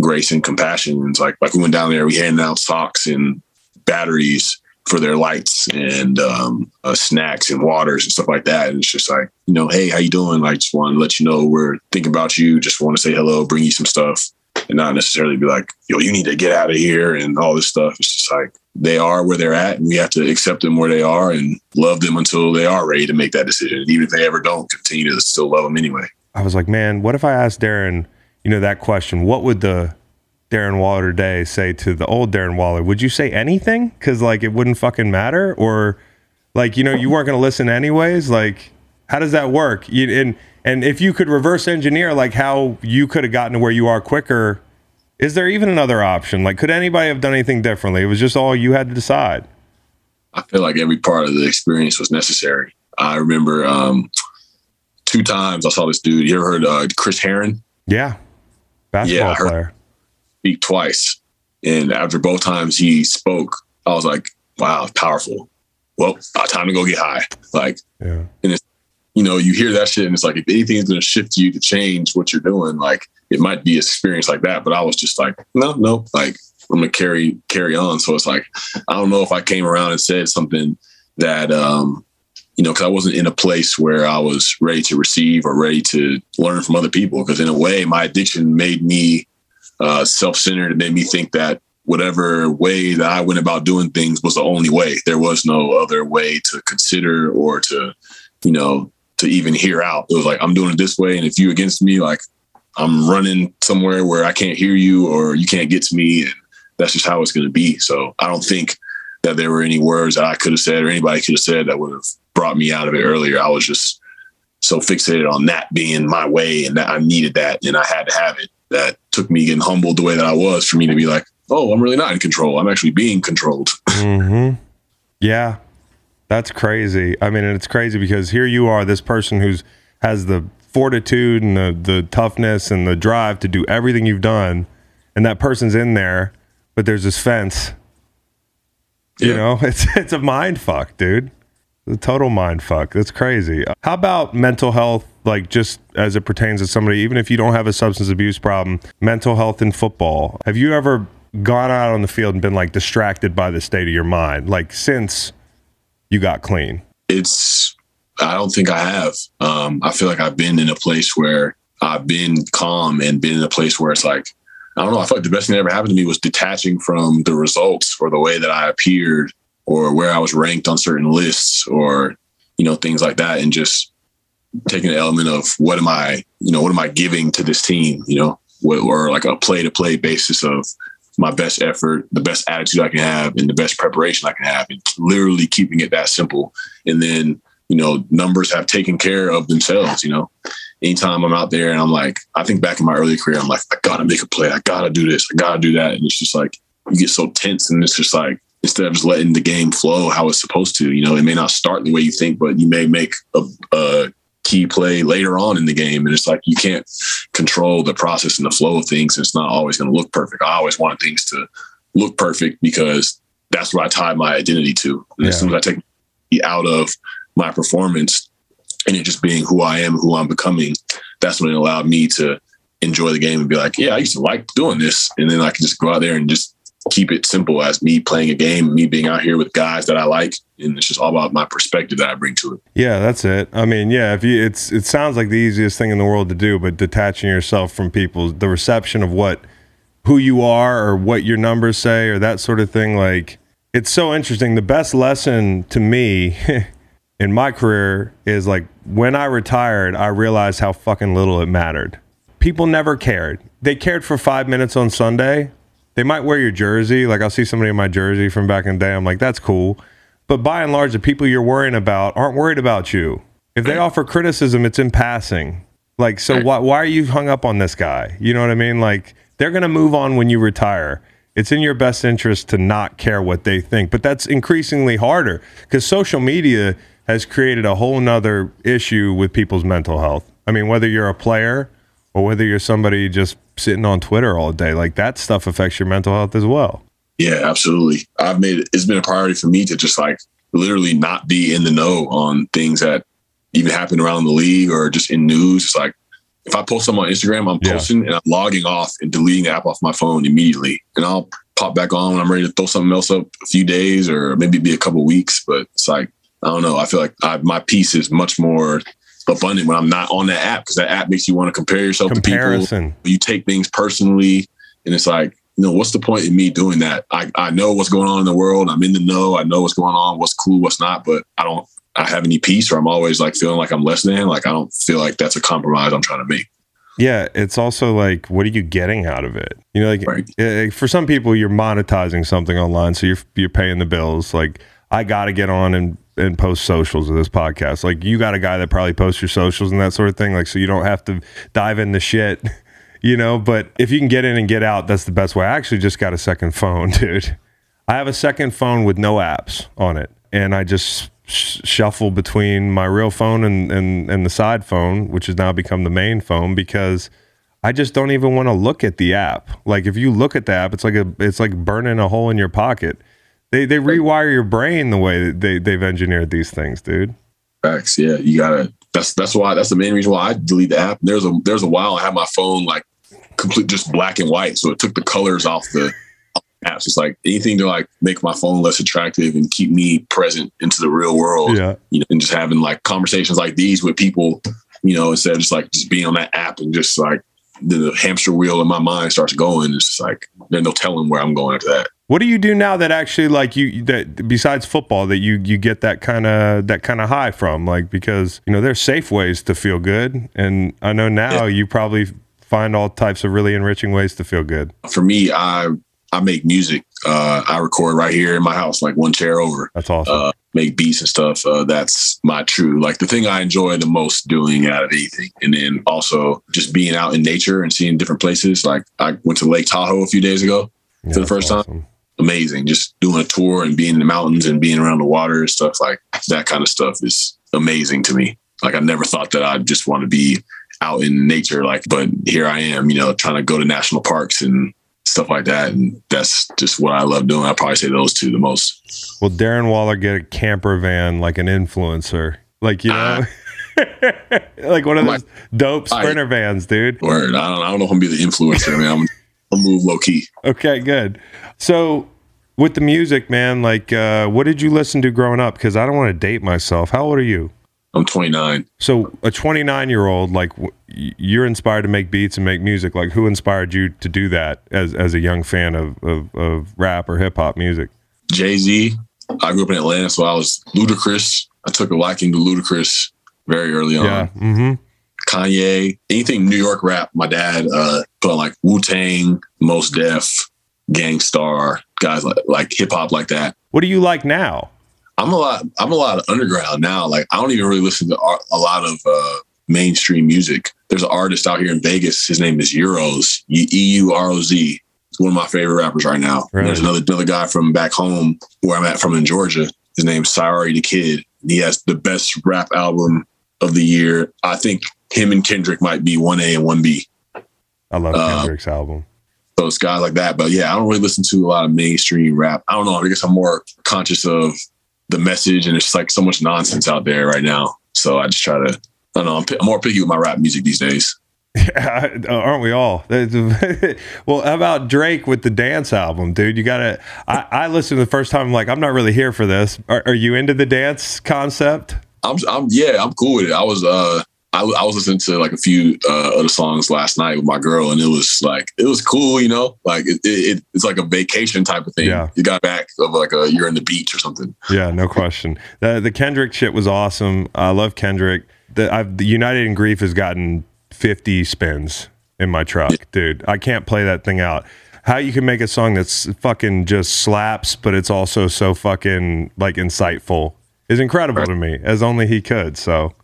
grace and compassion. It's like, like we went down there, we handed out socks and batteries for their lights and um, uh, snacks and waters and stuff like that. And it's just like, you know, hey, how you doing? Like, just want to let you know we're thinking about you. Just want to say hello, bring you some stuff, and not necessarily be like, yo, you need to get out of here and all this stuff. It's just like they are where they're at, and we have to accept them where they are and love them until they are ready to make that decision. And even if they ever don't, continue to still love them anyway. I was like, man, what if I asked Darren, you know, that question? What would the Darren Waller Day say to the old Darren Waller? Would you say anything? Because like it wouldn't fucking matter, or like you know you weren't gonna listen anyways. Like how does that work? You, and and if you could reverse engineer like how you could have gotten to where you are quicker, is there even another option? Like could anybody have done anything differently? It was just all you had to decide. I feel like every part of the experience was necessary. I remember um, two times I saw this dude. You ever heard uh, Chris Herren? Yeah, basketball Yeah, player. speak twice. And after both times he spoke, I was like, wow, powerful. Well, uh, time to go get high. Like, Yeah. And it's you know, you hear that shit and it's like, if anything is going to shift you to change what you're doing, like it might be experience like that. But I was just like, no, no, like I'm going to carry, carry on. So it's like, I don't know if I came around and said something that, um, you know, cause I wasn't in a place where I was ready to receive or ready to learn from other people. Cause in a way, my addiction made me uh, self-centered. It made me think that whatever way that I went about doing things was the only way. There was no other way to consider or to, you know, to even hear out. It was like I'm doing it this way, and if you against me, like I'm running somewhere where I can't hear you or you can't get to me, and that's just how it's going to be. So I don't think that there were any words that I could have said or anybody could have said that would have brought me out of it earlier. I was just so fixated on that being my way and that I needed that and I had to have it. That took me getting humbled the way that I was for me to be like, oh, I'm really not in control. I'm actually being controlled. hmm Yeah, that's crazy. I mean, and it's crazy because here you are, this person who's has the fortitude and the the toughness and the drive to do everything you've done, and that person's in there, but there's this fence. You know, it's it's a mind fuck, dude. The total mind fuck. That's crazy. How about mental health, like just as it pertains to somebody, even if you don't have a substance abuse problem, mental health in football? Have you ever gone out on the field and been like distracted by the state of your mind, like since you got clean? it's I don't think I have. Um, I feel like I've been in a place where I've been calm and been in a place where it's like I don't know. I feel like the best thing that ever happened to me was detaching from the results or the way that I appeared or where I was ranked on certain lists or you know things like that, and just taking an element of what am I, you know, what am I giving to this team, you know, what, or like a play to play basis of my best effort, the best attitude I can have, and the best preparation I can have, and literally keeping it that simple. And then, you know, numbers have taken care of themselves. You know, anytime I'm out there and I'm like, I think back in my early career, I'm like, I gotta make a play, I gotta do this, I gotta do that, and it's just like you get so tense, and it's just like instead of just letting the game flow how it's supposed to, you know, it may not start the way you think, but you may make a, a key play later on in the game, and it's like you can't control the process and the flow of things. And it's not always going to look perfect. I always wanted things to look perfect because that's what I tie my identity to. And Yeah. as soon as I take out of my performance and it just being who I am, who I'm becoming, that's when it allowed me to enjoy the game and be like, yeah, I used to like doing this. And then I can just go out there and just keep it simple as me playing a game, me being out here with guys that I like. And it's just all about my perspective that I bring to it. Yeah, that's it. I mean, yeah, if you it's it sounds like the easiest thing in the world to do, but detaching yourself from people, the reception of what who you are or what your numbers say or that sort of thing, like it's so interesting. The best lesson to me in my career is like when I retired, I realized how fucking little it mattered. People never cared. They cared for five minutes on Sunday. They might wear your jersey. Like I'll see somebody in my jersey from back in the day. I'm like, that's cool. But by and large, the people you're worrying about aren't worried about you. If they offer criticism, it's in passing. Like, so why, why are you hung up on this guy? You know what I mean? Like, they're going to move on when you retire. It's in your best interest to not care what they think. But that's increasingly harder because social media has created a whole nother issue with people's mental health. I mean, whether you're a player or whether you're somebody just sitting on Twitter all day, like that stuff affects your mental health as well. Yeah, absolutely. I've made it, it's been a priority for me to just like literally not be in the know on things that even happen around the league or just in news. It's like if I post something on Instagram, I'm Yeah. posting and I'm logging off and deleting the app off my phone immediately. And I'll pop back on when I'm ready to throw something else up a few days or maybe be a couple weeks. But it's like, I don't know. I feel like I, my piece is much more abundant when I'm not on that app because that app makes you want to compare yourself to people you take things personally and it's like you know what's the point in me doing that i i know what's going on in the world i'm in the know i know what's going on what's cool what's not but i don't i have any peace or i'm always like feeling like i'm less than like i don't feel like that's a compromise i'm trying to make Yeah, it's also like, what are you getting out of it? You know, like Right. eh, for some people, you're monetizing something online, so you're you're paying the bills. Like, I got to get on and and post socials of this podcast. Like, you got a guy that probably posts your socials and that sort of thing. Like, so you don't have to dive into shit, you know. But if you can get in and get out, that's the best way. I actually just got a second phone, dude. I have a second phone with no apps on it, and I just sh- shuffle between my real phone and, and and the side phone, which has now become the main phone, because I just don't even want to look at the app. Like if you look at the app, it's like a it's like burning a hole in your pocket. They they rewire your brain the way that they they've engineered these things, dude. facts yeah you gotta that's that's why that's the main reason why i delete the app there's a there's a while i had my phone like complete just black and white so it took the colors off the apps it's like anything to like make my phone less attractive and keep me present into the real world Yeah. you know, and just having like conversations like these with people, you know, instead of just like just being on that app and just like the hamster wheel in my mind starts going. It's just like there's no telling where I'm going after that. What do you do now that actually like you that besides football that you you get that kind of that kind of high from like because you know there's safe ways to feel good and I know now you probably find all types of really enriching ways to feel good. For me, I I make music. Uh, I record right here in my house, like one chair over. That's awesome. Uh, make beats and stuff. Uh, that's my true like the thing I enjoy the most doing out of anything. And then also just being out in nature and seeing different places. Like I went to Lake Tahoe a few days ago. Yeah, the that's first time. Amazing. Just doing a tour and being in the mountains and being around the water and stuff like that kind of stuff is amazing to me. Like I never thought that I'd just want to be out in nature, like, but here I am, you know, trying to go to national parks and stuff like that. And that's just what I love doing. I'd probably say those two the most. Will Darren Waller get a camper van like an influencer? Like you know, ah. like one of those dope I- sprinter vans, dude. Word. I don't, I don't know if I'm gonna be the influencer. I mean, I'm, I'll move low key. Okay, good. So with the music, man, like uh, what did you listen to growing up? Because I don't want to date myself. How old are you? I'm 29. So a 29 year old, like w- you're inspired to make beats and make music. Like who inspired you to do that as as a young fan of of, of rap or hip hop music? Jay Z. I grew up in Atlanta, so I was Ludacris. I took a liking to Ludacris very early on. Yeah. Mm-hmm. Kanye, anything New York rap. My dad uh, put on like Wu Tang, Mos Def, Gang Starr, guys like like hip hop like that. What do you like now? I'm a lot. I'm a lot of underground now. Like I don't even really listen to a lot of uh, mainstream music. There's an artist out here in Vegas. His name is Euros. E U R O Z. He's one of my favorite rappers right now. There's another another guy from back home where I'm at from in Georgia. His name's Sorry the Kid. He has the best rap album of the year. I think him and Kendrick might be one A and one B. I love Uh, Kendrick's album. So it's guys like that. But yeah, I don't really listen to a lot of mainstream rap. I don't know. I guess I'm more conscious of the message, and it's like so much nonsense out there right now. So I just try to. I don't know. I'm, pi- I'm more picky with my rap music these days. Yeah, aren't we all? well, how about Drake with the dance album, dude? You gotta. I, I listened the first time. I'm like, I'm not really here for this. Are, are you into the dance concept? I'm, I'm yeah, I'm cool with it. I was uh, I, I was listening to like a few uh, other songs last night with my girl, and it was like it was cool, you know, like it, it, it's like a vacation type of thing. Yeah. You got back of like a you're in the beach or something. Yeah, no question. The the Kendrick shit was awesome. I love Kendrick. The, I've, the United in Grief has gotten 50 spins in my truck, dude. I can't play that thing out. How you can make a song that's fucking just slaps, but it's also so fucking like insightful is incredible to me, as only he could. So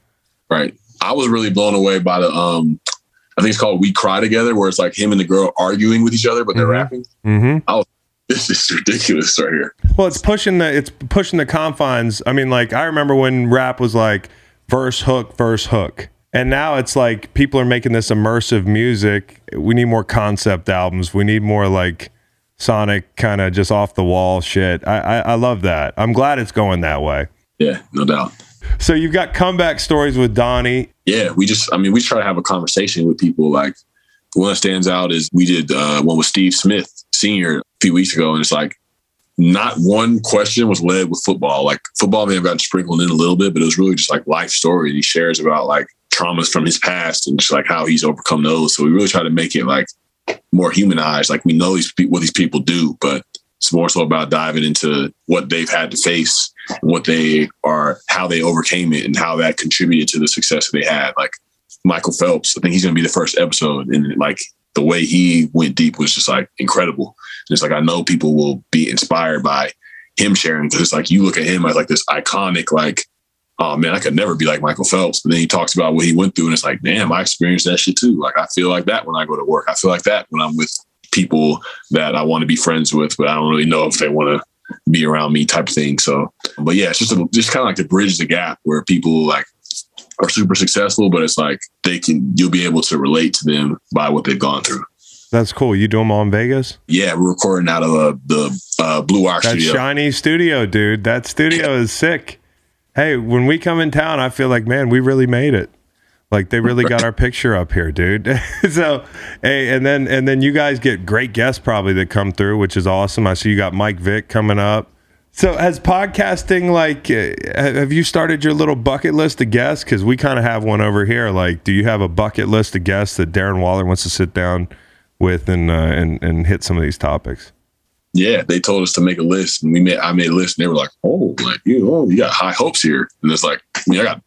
Right. I was really blown away by the um I think it's called We Cry Together, where it's like him and the girl arguing with each other, but they're Mhm. rapping. hmm It this is ridiculous right here. Well, it's pushing the it's pushing the confines. I mean, like I remember when rap was like verse hook verse hook, and now it's like people are making this immersive music. We need more concept albums. We need more like sonic kind of just off the wall shit. I, I I love that. I'm glad it's going that way. Yeah, no doubt. So you've got comeback stories with Donnie. Yeah, we just, I mean, we try to have a conversation with people. Like, one that stands out is we did uh, one with Steve Smith, senior, a few weeks ago. And it's like, not one question was led with football. Like, football may have gotten sprinkled in a little bit, but it was really just like life story. He shares about like traumas from his past and just like how he's overcome those. So we really try to make it like more humanized. Like, we know these, what these people do, but it's more so about diving into what they've had to face, what they are, how they overcame it, and how that contributed to the success that they had. Like Michael Phelps, I think he's going to be the first episode, and like the way he went deep was just like incredible. And it's like I know people will be inspired by him sharing because it's like you look at him as like this iconic, like, oh man, I could never be like Michael Phelps. But then he talks about what he went through, and it's like, damn, I experienced that shit too. Like I feel like that when I go to work. I feel like that when I'm with people that I want to be friends with, but I don't really know if they want to be around me type of thing. So, but yeah, it's just a, just kind of like to bridge the gap where people like are super successful, but it's like they can you'll be able to relate to them by what they've gone through. That's cool. You do them all in Vegas? Yeah, we're recording out of uh, the uh, Blue Wire That studio. shiny studio, dude. That studio is sick. Hey, when we come in town, I feel like, man, we really made it. Like they really got our picture up here, dude. so, hey, and then and then you guys get great guests probably that come through, which is awesome. I see you got Mike Vick coming up. So, has podcasting like uh, have you started your little bucket list of guests? Because we kind of have one over here. Like, do you have a bucket list of guests that Darren Waller wants to sit down with and uh, and and hit some of these topics? yeah, they told us to make a list, and we made. I made a list, and they were like, "Oh, like you, oh, you got high hopes here." And it's like, I mean, I got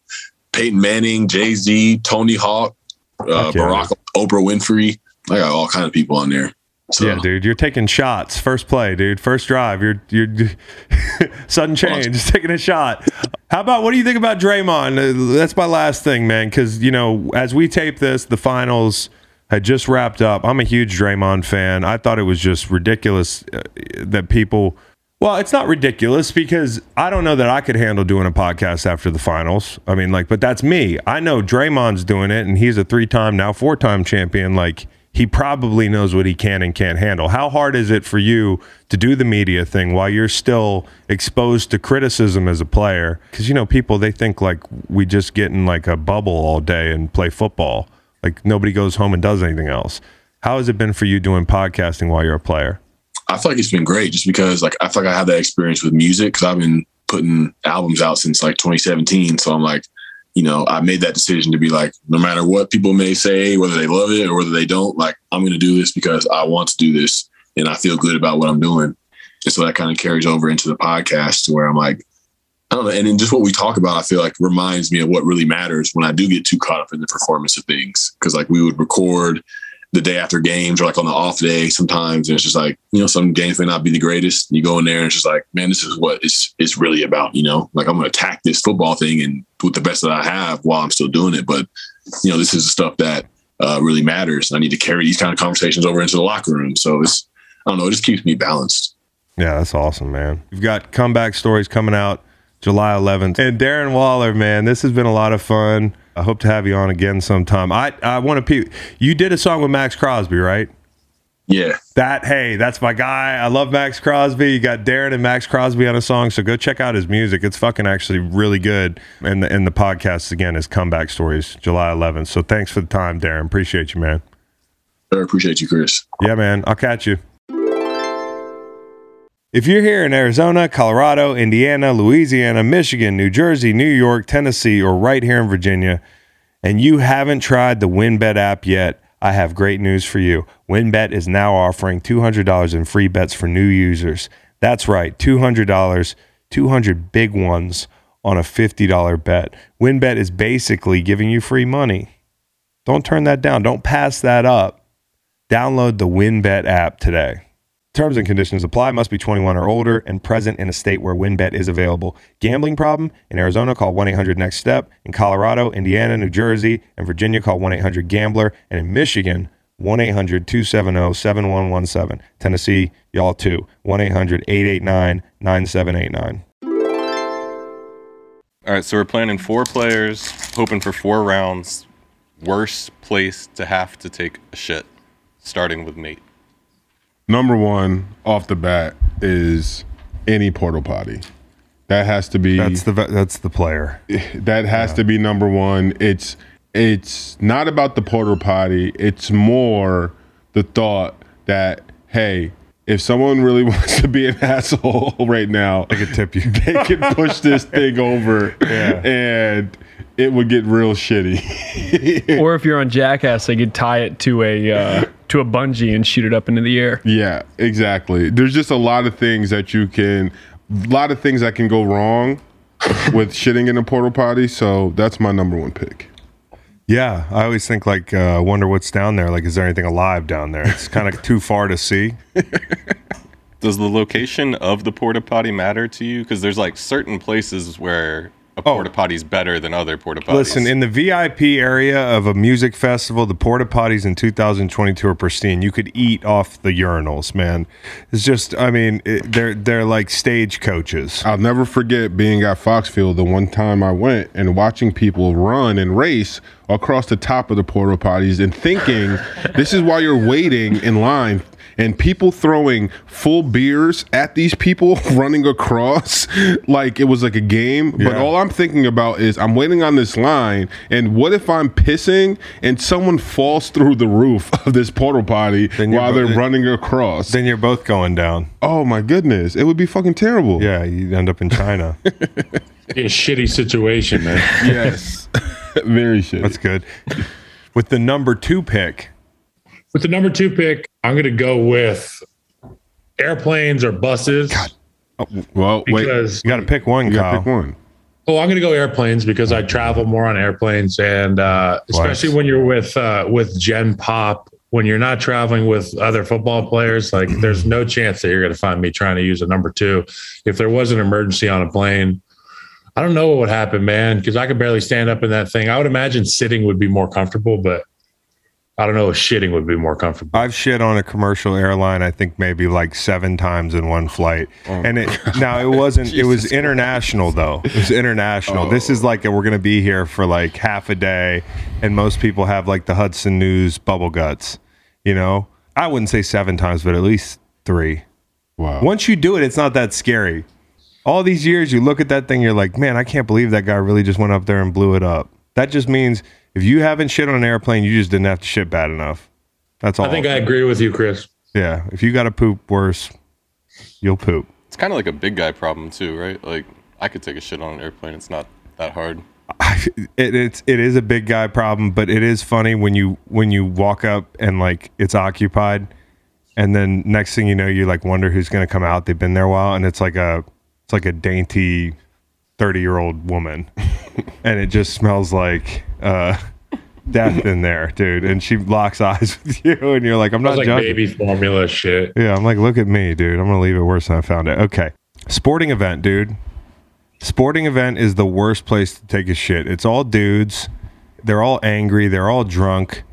Peyton Manning, Jay Z, Tony Hawk, uh. Barack, Oprah Winfrey. I got all kind of people on there. So Yeah, dude, you're taking shots. First play, dude. First drive. You're you're sudden change. Just taking a shot. How about what do you think about Draymond? Uh, That's my last thing, man. Because you know, as we tape this, the finals had just wrapped up. I'm a huge Draymond fan. I thought it was just ridiculous uh, that people. Well, it's not ridiculous because I don't know that I could handle doing a podcast after the finals. I mean, like, but that's me. I know Draymond's doing it, and he's a three-time, now four-time champion. Like, he probably knows what he can and can't handle. How hard is it for you to do the media thing while you're still exposed to criticism as a player? Because you know, people they think like we just get in like a bubble all day and play football. Like nobody goes home and does anything else. How has it been for you doing podcasting while you're a player? I feel like it's been great just because like I feel like I have that experience with music because I've been putting albums out since like 2017. So I'm like, you know, I made that decision to be like, no matter what people may say, whether they love it or whether they don't, like I'm going to do this because I want to do this and I feel good about what I'm doing. And so that kind of carries over into the podcast to where I'm like, I don't know. And then just what we talk about, I feel like reminds me of what really matters when I do get too caught up in the performance of things. Cause like we would record the day after games or like on the off day sometimes. And it's just like, you know, some games may not be the greatest. You go in there and it's just like, man, this is what it's it's really about, you know? Like I'm gonna attack this football thing and with the best that I have while I'm still doing it. But you know, this is the stuff that uh, really matters. and I need to carry these kind of conversations over into the locker room. So it's I don't know, it just keeps me balanced. Yeah, that's awesome, man. You've got comeback stories coming out July 11th. And Darren Waller, man, this has been a lot of fun. I hope to have you on again sometime. I I want to. Pe- you did a song with Maxx Crosby, right? Yeah. That hey, that's my guy. I love Maxx Crosby. You got Darren and Maxx Crosby on a song, so go check out his music. It's fucking actually really good. And the and the podcast again is Comeback Stories, July 11th. So thanks for the time, Darren. Appreciate you, man. I appreciate you, Chris. Yeah, man. I'll catch you. If you're here in Arizona, Colorado, Indiana, Louisiana, Michigan, New Jersey, New York, Tennessee, or right here in Virginia, and you haven't tried the WynnBET app yet, I have great news for you. WynnBET is now offering $200 in free bets for new users. That's right, $200, 200 big ones on a $50 bet. WynnBET is basically giving you free money. Don't turn that down. Don't pass that up. Download the WynnBET app today. Terms and conditions apply. Must be 21 or older and present in a state where WynnBET is available. Gambling problem? In Arizona, call 1 800 NEXT STEP. In Colorado, Indiana, New Jersey, and Virginia, call 1 800 GAMBLER. And in Michigan, 1 800 270 7117. Tennessee, y'all too. 1 800 889 9789. All right, so we're planning four players, hoping for four rounds. Worst place to have to take a shit, starting with Nate. Number one off the bat is any portal potty. That has to be That's the that's the player. that has to be number one. It's it's not about the portal potty. It's more the thought that hey, if someone really wants to be an asshole right now, I could tip you. they can push this thing over, Yeah. and it would get real shitty. Or if you're on Jackass, they could tie it to a uh, to a bungee and shoot it up into the air. Yeah, exactly. There's just a lot of things that you can, a lot of things that can go wrong with shitting in a portal potty. So that's my number one pick. Yeah, I always think like, uh, wonder what's down there. Like, is there anything alive down there? It's kind of too far to see. Does the location of the porta potty matter to you? Because there's like certain places where a oh. porta potty is better than other porta potties. Oh. Listen, in the VIP area of a music festival, the porta potties in 2022 are pristine. You could eat off the urinals, man. It's just, I mean, it, they're they're like stage coaches. I'll never forget being at Foxfield the one time I went and watching people run and race across the top of the porta potties and thinking this is why you're waiting in line and people throwing full beers at these people running across like it was like a game. But all I'm thinking about is I'm waiting on this line and what if I'm pissing and someone falls through the roof of this portal potty Then while bo- they're running across? Then you're both going down. oh my goodness, it would be fucking terrible. Yeah, you end up in China. Be a shitty situation, man. Yes. Very shit. That's good. With the number two pick, With the number two pick, I'm going to go with airplanes or buses. Well, wait. you got to pick one, You gotta Kyle. pick one. oh, I'm going to go airplanes because I travel more on airplanes, and uh, especially when you're with uh, with Gen Pop. When you're not traveling with other football players, like there's no chance that you're going to find me trying to use a number two. If there was an emergency on a plane, I don't know what would happen, man, because I could barely stand up in that thing. I would imagine sitting would be more comfortable, but I don't know if shitting would be more comfortable. I've shit on a commercial airline. I think maybe like seven times in one flight, oh. and it now it wasn't. it was international though. It was international. Oh. This is like a, we're gonna be here for like half a day, and most people have like the Hudson News bubble guts. You know, I wouldn't say seven times, but at least three. Wow. Once you do it, it's not that scary. All these years, you look at that thing, you're like, man, I can't believe that guy really just went up there and blew it up. That just means if you haven't shit on an airplane, you just didn't have to shit bad enough. That's all. I think I agree with you, Chris. Yeah, if you got to poop worse, you'll poop. it's kind of like a big guy problem too, right? Like I could take a shit on an airplane. It's not that hard. It, it's it is a big guy problem, but it is funny when you when you walk up and like it's occupied, and then next thing you know, you like wonder who's gonna come out. They've been there a while, and it's like a it's like a dainty thirty year old woman, and it just smells like uh, death in there, dude. And she locks eyes with you, and you're like, I'm not like judging. baby formula shit. Yeah, I'm like, look at me, dude. I'm gonna leave it worse than I found it. Okay, sporting event, dude. Sporting event is the worst place to take a shit. It's all dudes. They're all angry. They're all drunk.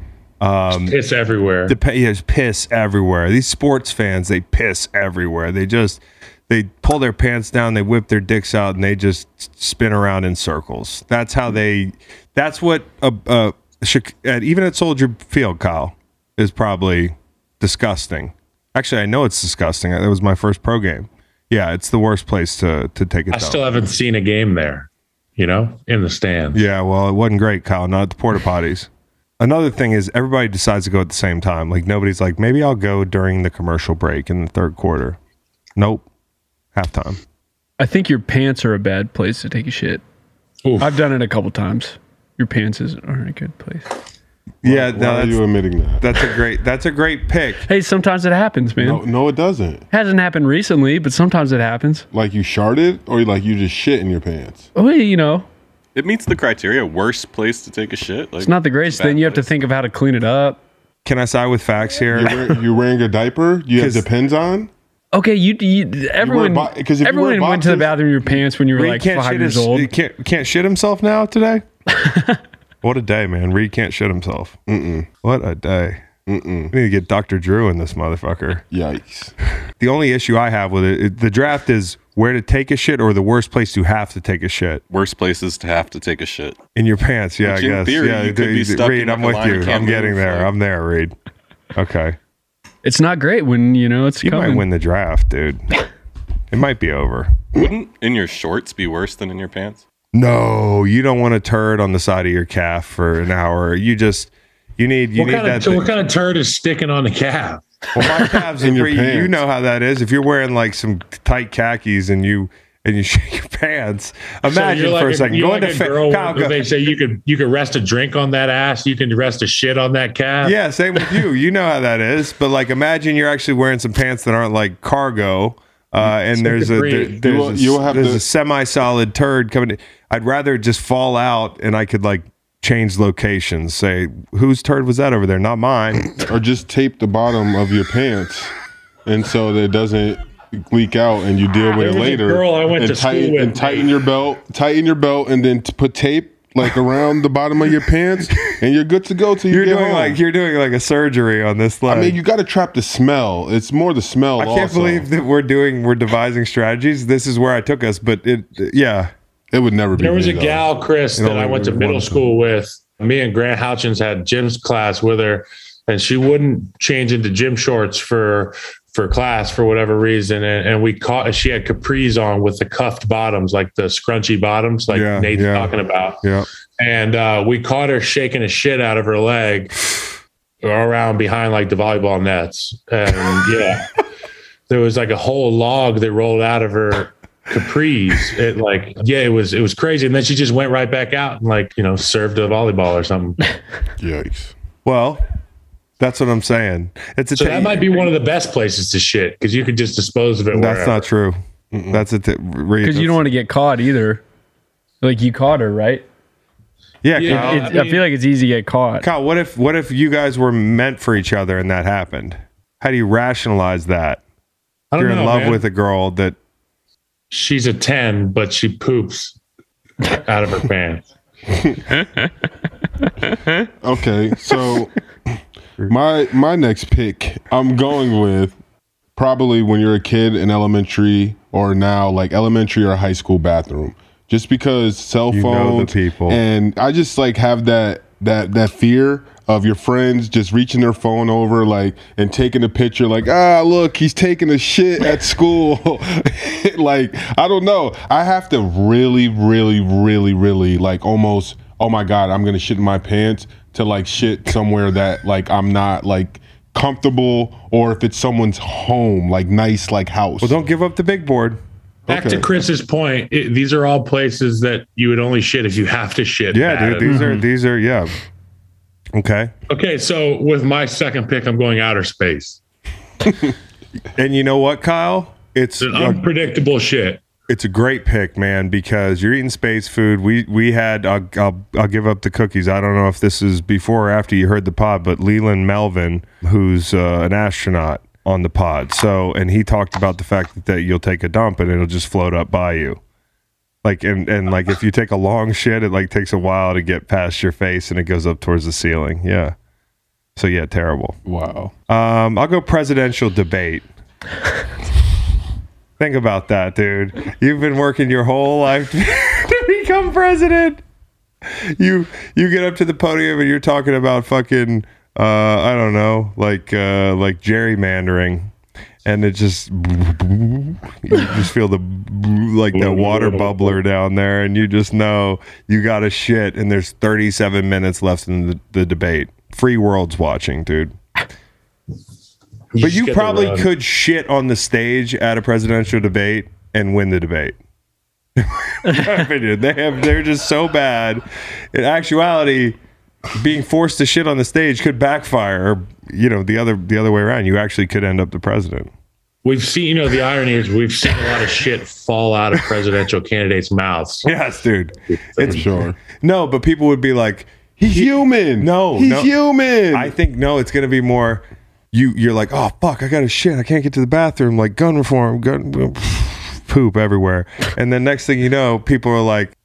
Um, It's everywhere. the yeah, there's piss everywhere. These sports fans, they piss everywhere. They just they pull their pants down, they whip their dicks out, and they just spin around in circles. That's how they. That's what a, a Chic- at, even at Soldier Field, Kyle is probably disgusting. Actually, I know it's disgusting. That was my first pro game. Yeah, it's the worst place to to take it. I down. still haven't seen a game there, you know, in the stands. Yeah, well, it wasn't great, Kyle. Not at the porta potties. Another thing is everybody decides to go at the same time. Like nobody's like, maybe I'll go during the commercial break in the third quarter. Nope, halftime. I think your pants are a bad place to take a shit. Oof. I've done it a couple times. Your pants is, aren't a good place. Yeah, Why no, are that's, you admitting that? that's a great that's a great pick. Hey, sometimes it happens, man. No, no, it doesn't. Hasn't happened recently, but sometimes it happens. Like you sharted, or like you just shit in your pants. Oh, you know, It meets the criteria. Worst place to take a shit. Like it's not the greatest. bad Then you have to place. think of how to clean it up. Can I side with facts here? You're, wearing, you're wearing a diaper. You have 'Cause- depends on. Okay, you, you everyone bo- 'cause if you everyone went to the boxers- bathroom in your pants when you were Reed like can't five shit years his, old. he can't can't shit himself now today. What a day, man! Reed can't shit himself. Mm-mm. What a day. We need to get Dr. Drew in this motherfucker. Yikes. The only issue I have with it, it, the draft is where to take a shit or the worst place to have to take a shit Worst places to have to take a shit. in your pants. Yeah, Which I in guess. theory, yeah, you could be stuck Reed, in I'm with you. you I'm getting move, there. like- I'm there, Reed. Okay, It's not great when you know it's you coming. might win the draft, dude. It might be over. Wouldn't in your shorts be worse than in your pants? No, you don't want a turd on the side of your calf for an hour. You just you need you What need kind, that. of, thing. what kind of turd is sticking on the calf? Well, my calves In your pretty. You know how that is. If you're wearing like some tight khakis and you and you shake your pants, imagine so you're for like a second you're going like to a fa- girl Kyle, go- they say you could you could rest a drink on that ass, you can rest a shit on that calf. Yeah, same with you. You know how that is. But like, imagine you're actually wearing some pants that aren't like cargo. Uh, and there's a, there, there's, You will- a, you will have there's to- a semi-solid turd coming. in. I'd rather just fall out and I could like change locations. Say whose turd was that over there? Not mine. Or just tape the bottom of your pants, and so that it doesn't leak out, and you deal with There it later. girl I went and to school tighten, with. And tighten your belt, tighten your belt, and then t- put tape like around the bottom of your pants, and you're good to go till you You're get doing home. like you're doing like a surgery on this leg. I mean, you got to trap the smell. It's more the smell. I can't also. believe that we're doing we're devising strategies. This is where I took us, but it yeah. it would never be. There was me, a though. gal, Chris, that I went to middle one school with. Me and Grant Houchins had gym's class with her, and she wouldn't change into gym shorts for for class for whatever reason. And, and we caught she had capris on with the cuffed bottoms, like the scrunchy bottoms, like Yeah, Nate's yeah. talking about. Yeah. And uh, we caught her shaking a shit out of her leg around behind like the volleyball nets. And yeah, there was like a whole log that rolled out of her capris. It like, yeah, it was, it was crazy. And then she just went right back out and like, you know, served a volleyball or something. Yikes! Well, that's what I'm saying. It's a So ta- that might be one of the best places to shit because you could just dispose of it. That's wherever. not true. That's a t- because you don't want to get caught either. Like you caught her, right? Yeah, Yeah, Kyle. It's- I I, mean- feel like it's easy to get caught. Kyle, what if what if you guys were meant for each other and that happened? How do you rationalize that? I don't You're know, in love man. with a girl that She's a 10, but she poops out of her pants. Okay, so my my next pick, I'm going with probably when you're a kid in elementary or now like elementary or high school bathroom. Just because cell You know phones people. and I just like have that that that fear of your friends just reaching their phone over like and taking a picture like ah look he's taking a shit at school like I don't know I have to really really really really like almost oh my god I'm gonna shit in my pants to like shit somewhere that like I'm not like comfortable or if it's someone's home like nice like house well, don't give up the big board. Back Okay. to Chris's point, it, these are all places that you would only shit if you have to shit. Yeah, dude. These are mm-hmm. these are yeah. Okay. Okay, so with my second pick, I'm going outer space. And you know what, Kyle? It's An a, unpredictable shit. It's a great pick, man, because you're eating space food. We we had I'll, I'll I'll give up the cookies. I don't know if this is before or after you heard the pod, but Leland Melvin, who's uh, an astronaut on the pod. So and he talked about the fact that, that you'll take a dump and it'll just float up by you. Like and, and like if you take a long shit, it like takes a while to get past your face and it goes up towards the ceiling. Yeah. So yeah, terrible. wow Um, I'll go presidential debate. Think about that, dude. You've been working your whole life to become president. You you get up to the podium and you're talking about fucking uh, I don't know, like uh, like gerrymandering, and it just you just feel the like that water bubbler down there, and you just know you got a shit, and there's 37 minutes left in the, the debate. Free world's watching, dude. But you probably could shit on the stage at a presidential debate and win the debate. Opinion, they have they're just so bad. In actuality, being forced to shit on the stage could backfire, or you know the other the other way around. You actually could end up the president. We've seen, you know, the irony is we've seen a lot of shit fall out of presidential candidates' mouths. Yes, dude. It's sure no, but people would be like, he's human No, he's no. human I think no, it's gonna be more. You you're like, oh fuck, I got to shit. I can't get to the bathroom. Like gun reform, gun poop everywhere. And then next thing you know, people are like,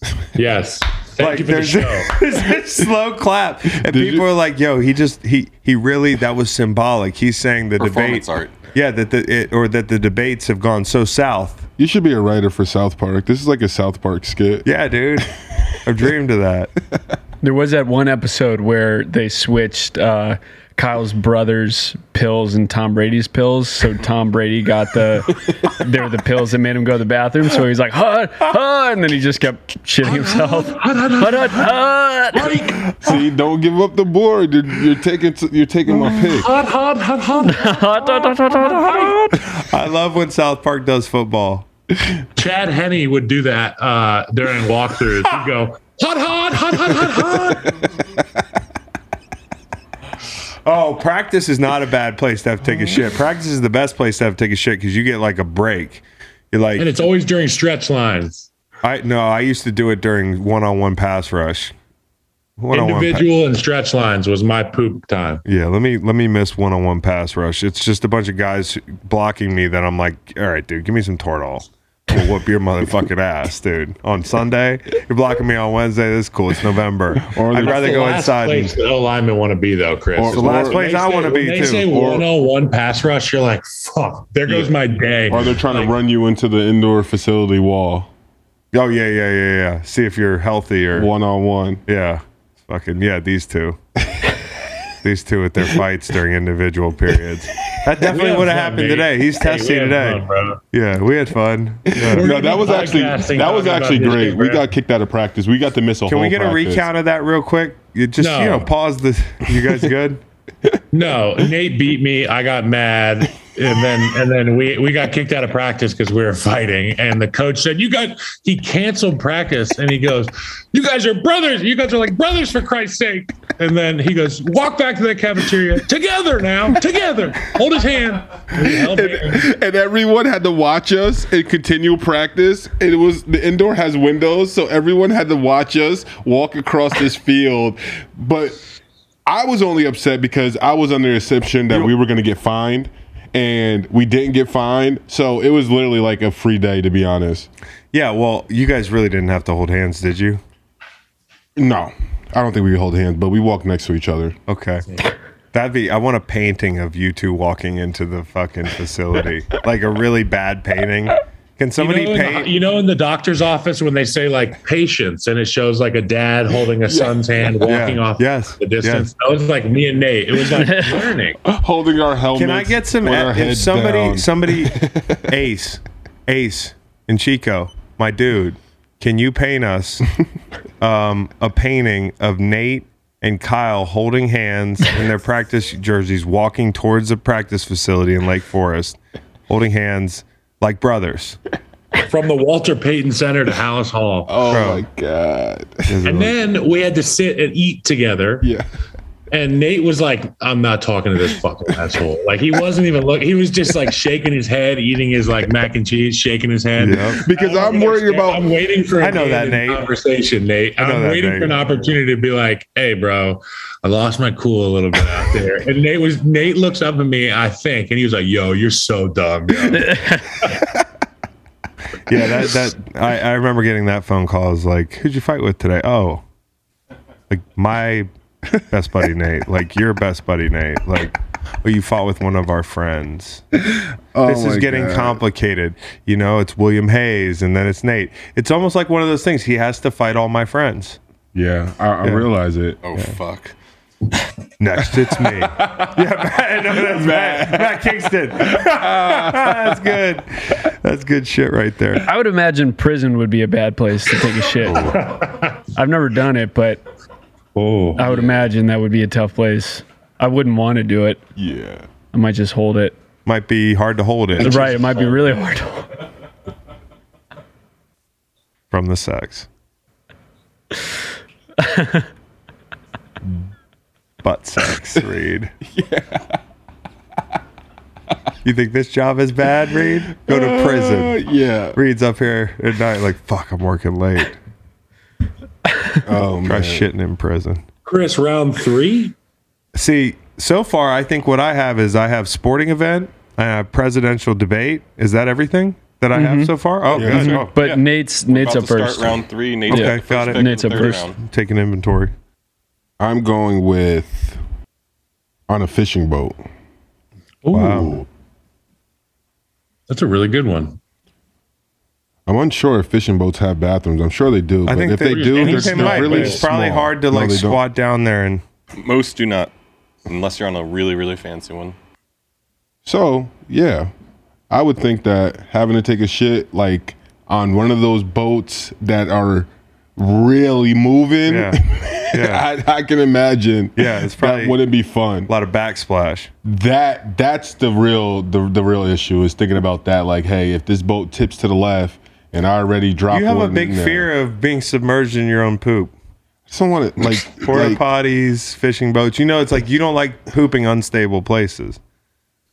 Yes. Thank you for the there's, show. there's a slow clap, and people are like, "Yo, he just he he really that was symbolic." He's saying the Performance debate, art. yeah, that the it, or that the debates have gone so south. You should be a writer for South Park. This is like a South Park skit. Yeah, dude, I've dreamed of that. There was that one episode where they switched uh, Kyle's brother's pills and Tom Brady's pills. So Tom Brady got the they were the pills that made him go to the bathroom. So he's like, hut, hut, and then he just kept shitting himself. Hut, hut, hut. See, don't give up the board. You're, you're taking you're taking my pick. Hut, hut, hut, hut, hut, hut, hut, hut. I love when South Park does football. Chad Henne would do that uh, during walkthroughs. He'd go, hot, hot, hot, hot, hot, hot. Oh, practice is not a bad place to have to take a oh. shit. Practice is the best place to have to take a shit because you get like a break. You're like, And it's always during stretch lines. I no, I used to do it during one-on-one pass rush. One-on-one Individual and stretch lines was my poop time. Yeah, let me let me miss one on one pass rush. It's just a bunch of guys blocking me that I'm like, all right, dude, give me some Toradol. We'll whoop your motherfucking ass, dude. On Sunday, you're blocking me on Wednesday. This is cool. It's November. Or I'd rather The go last inside. place And, the O linemen want to be, though, Chris. Or- the last or- place I want to be they too. say Or- 101 pass rush, you're like, fuck, there goes my day. Or they're trying Like, to run you into the indoor facility wall oh yeah, yeah, yeah, yeah. See if you're healthy or one on one. yeah, fucking yeah. These two, these two with their fights during individual periods. That definitely would have happened mate. today. He's testing today. fun, yeah, we had fun. Yeah. No, that was actually that was actually great. shit, We got kicked out of practice. We got to miss a Can we get a recount of that real quick? You just No. you know pause the. You guys good? No, Nate beat me. I got mad, and then and then we we got kicked out of practice because we were fighting. And the coach said, "You guys," he canceled practice, and he goes, "You guys are brothers. You guys are like brothers for Christ's sake." And then he goes, "Walk back to the cafeteria together now, together. Hold his hand." And we and everyone had to watch us and continue practice. It was the indoor has windows, so everyone had to watch us walk across this field. But I was only upset because I was under the assumption that we were going to get fined, and we didn't get fined. So it was literally like a free day, to be honest. Yeah. Well, you guys really didn't have to hold hands, did you? No, I don't think we hold hands, but we walked next to each other. Okay. That'd be. I want a painting of you two walking into the fucking facility, like a really bad painting. Can somebody you know, in paint? the, you know, in the doctor's office when they say like patience, and it shows like a dad holding a son's hand walking Yeah. off Yes. the distance. Yes. That was like me and Nate. It was like learning. Holding our helmets. Can I get some? with If somebody, down. somebody, Ace, Ace, and Chico, my dude, can you paint us um, a painting of Nate and Kyle holding hands in their practice jerseys, walking towards the practice facility in Lake Forest, holding hands like brothers? from the Walter Payton Center to Halas Hall. Oh Bro. my god! And then we had to sit and eat together. Yeah. And Nate was like, I'm not talking to this fucking asshole. Like he wasn't even look. He was just like shaking his head, eating his like mac and cheese, shaking his head. Yep. Because I don't I'm worried understand. about I'm waiting for. I know that, Nate. Conversation, Nate. I know I'm that, waiting Nate. for an opportunity to be like, "Hey, bro, I lost my cool a little bit out there." And Nate was. Nate looks up at me, I think, and he was like, "Yo, you're so dumb." Yeah, that that I, I remember getting that phone call. I was like, "Who'd you fight with today?" Oh, like my best buddy Nate. Like your best buddy Nate. Like, oh, you fought with one of our friends. Oh this is getting God. complicated. You know, it's William Hayes, and then it's Nate. It's almost like one of those things. He has to fight all my friends. Yeah, I, I realize it. Oh fuck. Next, it's me. yeah, Matt, no, that's Matt. Matt Kingston. that's good. That's good shit right there. I would imagine prison would be a bad place to take a shit. Oh. I've never done it, but Oh, I would imagine that would be a tough place. I wouldn't want to do it. Yeah. I might just hold it. Might be hard to hold it Right, it might be really hard to hold. from the sex. Butt sex, Reed. Yeah. You think this job is bad, Reed? Go to Uh, prison. yeah. Reed's up here at night, like, fuck, I'm working late. Oh Try man. shitting in prison. Chris, round three. See, so far, I think what I have is I have sporting event, I have presidential debate. Is that everything? that I have mm-hmm. so far. Oh, Yeah, good. that's Oh, But Yeah. Nate's We're Nate's up first. Start round three. Nate's Okay, got first got it. Nate's the up first. round. taking inventory. I'm going with on a fishing boat. Ooh, Wow. that's a really good one. I'm unsure if fishing boats have bathrooms. I'm sure they do, I but think if they, they do, they're, think they they're might, really but it's probably hard to No, like they don't. squat down there and Most do not, unless you're on a really really fancy one. So yeah, I would think that having to take a shit like on one of those boats that are really moving, yeah, yeah. I, I can imagine. Yeah, it's probably- that wouldn't be fun. a lot of backsplash. That that's the real the the real issue is thinking about that. Like, hey, if this boat tips to the left and I already dropped. You have a big fear of being submerged in your own poop. I just don't want to like Porta like, potties, fishing boats. You know, it's like you don't like pooping unstable places.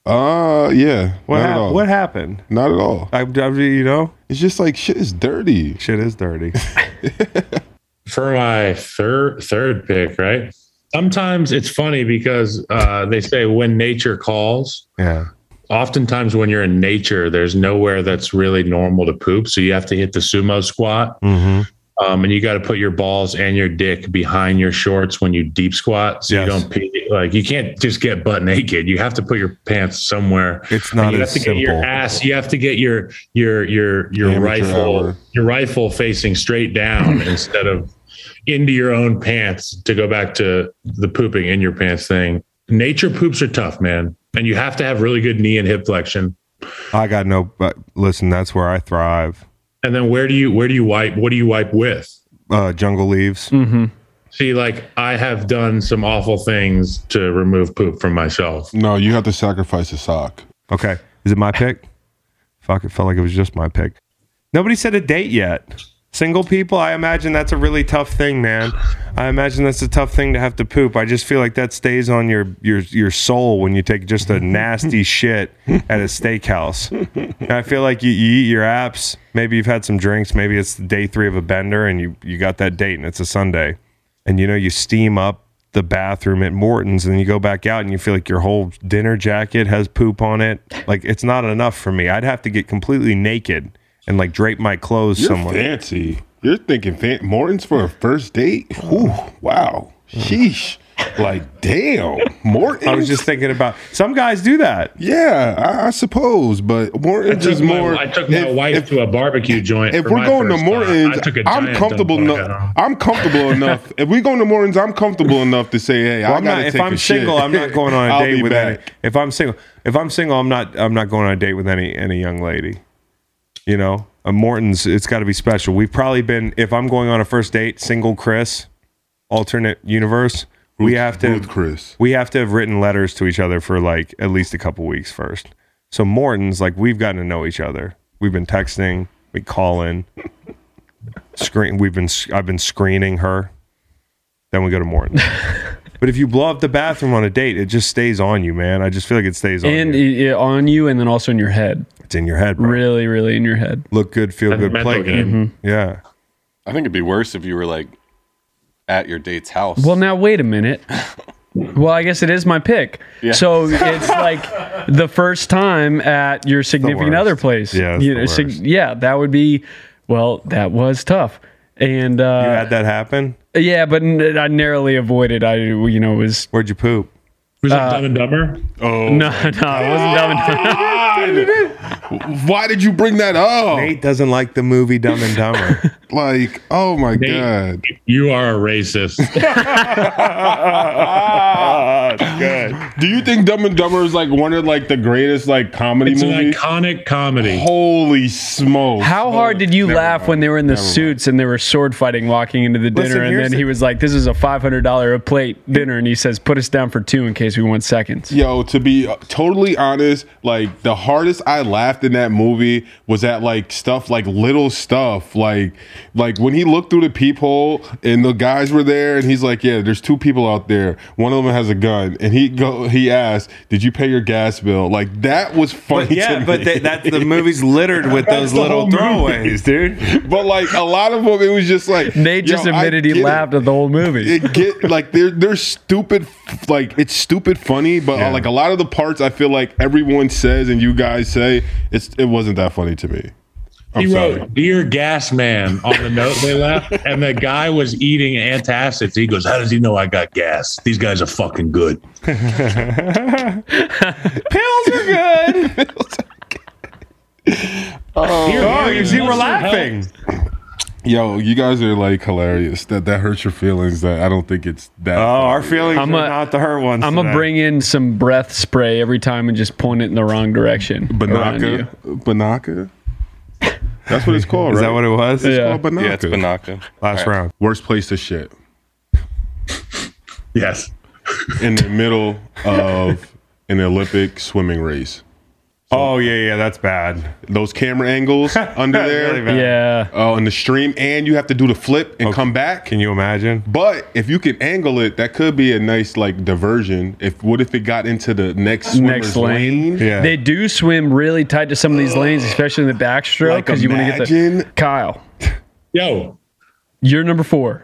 uh yeah, What not at hap- all. What happened? Not at all. I, I, you know, It's just like shit is dirty. shit is dirty. For my third third pick, right? Sometimes it's funny because uh, they say when nature calls. yeah. Oftentimes, when you're in nature, there's nowhere that's really normal to poop, so you have to hit the sumo squat. Mm-hmm. Um, and you got to put your balls and your dick behind your shorts when you deep squat, so Yes. you don't pee. Like you can't just get butt naked. You have to put your pants somewhere. It's And not you have to get your ass. You have to get your your your your Amateur rifle hour. your rifle facing straight down instead of into your own pants. To go back to the pooping in your pants thing, nature poops are tough, man, and you have to have really good knee and hip flexion. I got no. But listen, that's where I thrive. And then where do you where do you wipe? What do you wipe with? Uh, jungle leaves. Mm-hmm. See, like I have done some awful things to remove poop from myself. No, you have to sacrifice a sock. Okay, is it my pick? Fuck, it felt like it was just my pick. Nobody said a date yet. Single people, I imagine that's a really tough thing, man. I imagine that's a tough thing to have to poop. I just feel like that stays on your your your soul when you take just a nasty shit at a steakhouse. And I feel like you, you eat your apps. Maybe you've had some drinks. Maybe it's day three of a bender, and you you got that date, and it's a Sunday, and you know you steam up the bathroom at Morton's, and you go back out, and you feel like your whole dinner jacket has poop on it. Like it's not enough for me. I'd have to get completely naked and like drape my clothes You're somewhere. fancy. You're thinking fan- Morton's for a first date? Ooh, wow. Sheesh. Like, damn. Morton's? I was just thinking about some guys do that. Yeah, I, I suppose, but I Morton's took, is my, more. I took my if- wife if- to a barbecue joint. if for we're my going to first time. Morton's, I took a I'm comfortable enough. I'm comfortable enough. If we go to Morton's, I'm comfortable enough to say, "Hey, Well, I I'm gotta not, if I'm a shit. single, I'm not going on a I'll date be with any. If I'm single, if I'm single, I'm not. I'm not going on a date with any any young lady. You know, a Morton's. It's got to be special. We've probably been. If I'm going on a first date, single Chris, alternate universe. we have to. Booth Chris. we have to have written letters to each other for like at least a couple weeks first. So Morton's like we've gotten to know each other. We've been texting, we call in, screen. We've been I've been screening her. Then we go to Morton's. but if you blow up the bathroom on a date, it just stays on you, man. I just feel like it stays on. And you. i- i- on you, and then also in your head. It's in your head, bro. Really, really in your head. Look good, feel That's good, play good. game. Yeah. I think it'd be worse if you were like at your date's house. Well, now wait a minute. Well, I guess it is my pick. Yeah. So it's like the first time at your significant other place. Yeah, it's You the know, sig- yeah, that would be. Well, that was tough, and You uh, had that happen? Yeah, but n- I narrowly avoided. I, you know, was Where'd you poop? Was that uh, Dumb and Dumber? Oh, no, no, it wasn't dumb. and- Dumber. why did you bring that up? Nate doesn't like the movie Dumb and Dumber. Like, oh my Nate. god. You are a racist. good. Do you think Dumb and Dumber is like one of like the greatest like comedy it's an movies? iconic comedy. Holy smokes! How hard did you Never laugh mind. when they were in the Never mind. suits and they were sword fighting walking into the dinner? Listen, and then the- he was like, "This is a five hundred dollar a plate dinner," and he says, "Put us down for two in case we want seconds." Yo, to be uh, totally honest, like the hardest I laughed in that movie was at like stuff like little stuff, like like when he looked through the peephole and the guys were there, and he's like, "Yeah, there's two people out there. One of them has a gun, and he go he asked, "Did you pay your gas bill?" Like that was funny. But yeah, to but me. they, that the movie's littered with those little whole movie. throwaways, dude. but like a lot of them, it was just like Nate just admitted he get it. laughed at the whole movie. It get like they're they're stupid, like it's stupid funny, but Yeah. uh, like a lot of the parts, I feel like everyone says and you guys say it's it wasn't that funny to me. I'm he sorry. wrote "Dear Gas Man" on the note they left, and the guy was eating antacids. He goes, "How does he know I got gas? These guys are fucking good." Pills are good. oh, oh you see, we're laughing. Yo, you guys are like hilarious. That that hurts your feelings. That I don't think it's that. Oh, our feelings I'm are a- not the hurt ones. I'm gonna bring in some breath spray every time and just point it in the wrong direction. around you. Binaca, Binaca. That's what it's called, Is right? that what it was? Yeah. Called Binaca. Yeah, it's Binaca. Last round. Worst place to shit Yes. in the middle of an Olympic swimming race. Oh yeah, yeah, that's bad. Those camera angles under there. really bad. Yeah. Oh, in the stream, and you have to do the flip and come back. Can you imagine? But if you can angle it, that could be a nice like diversion. If what if it got into the next Next lane. lane? Yeah. They do swim really tight to some of these lanes, especially in the backstroke, Like, because you want to get the imagine- Kyle. Yo. You're number four.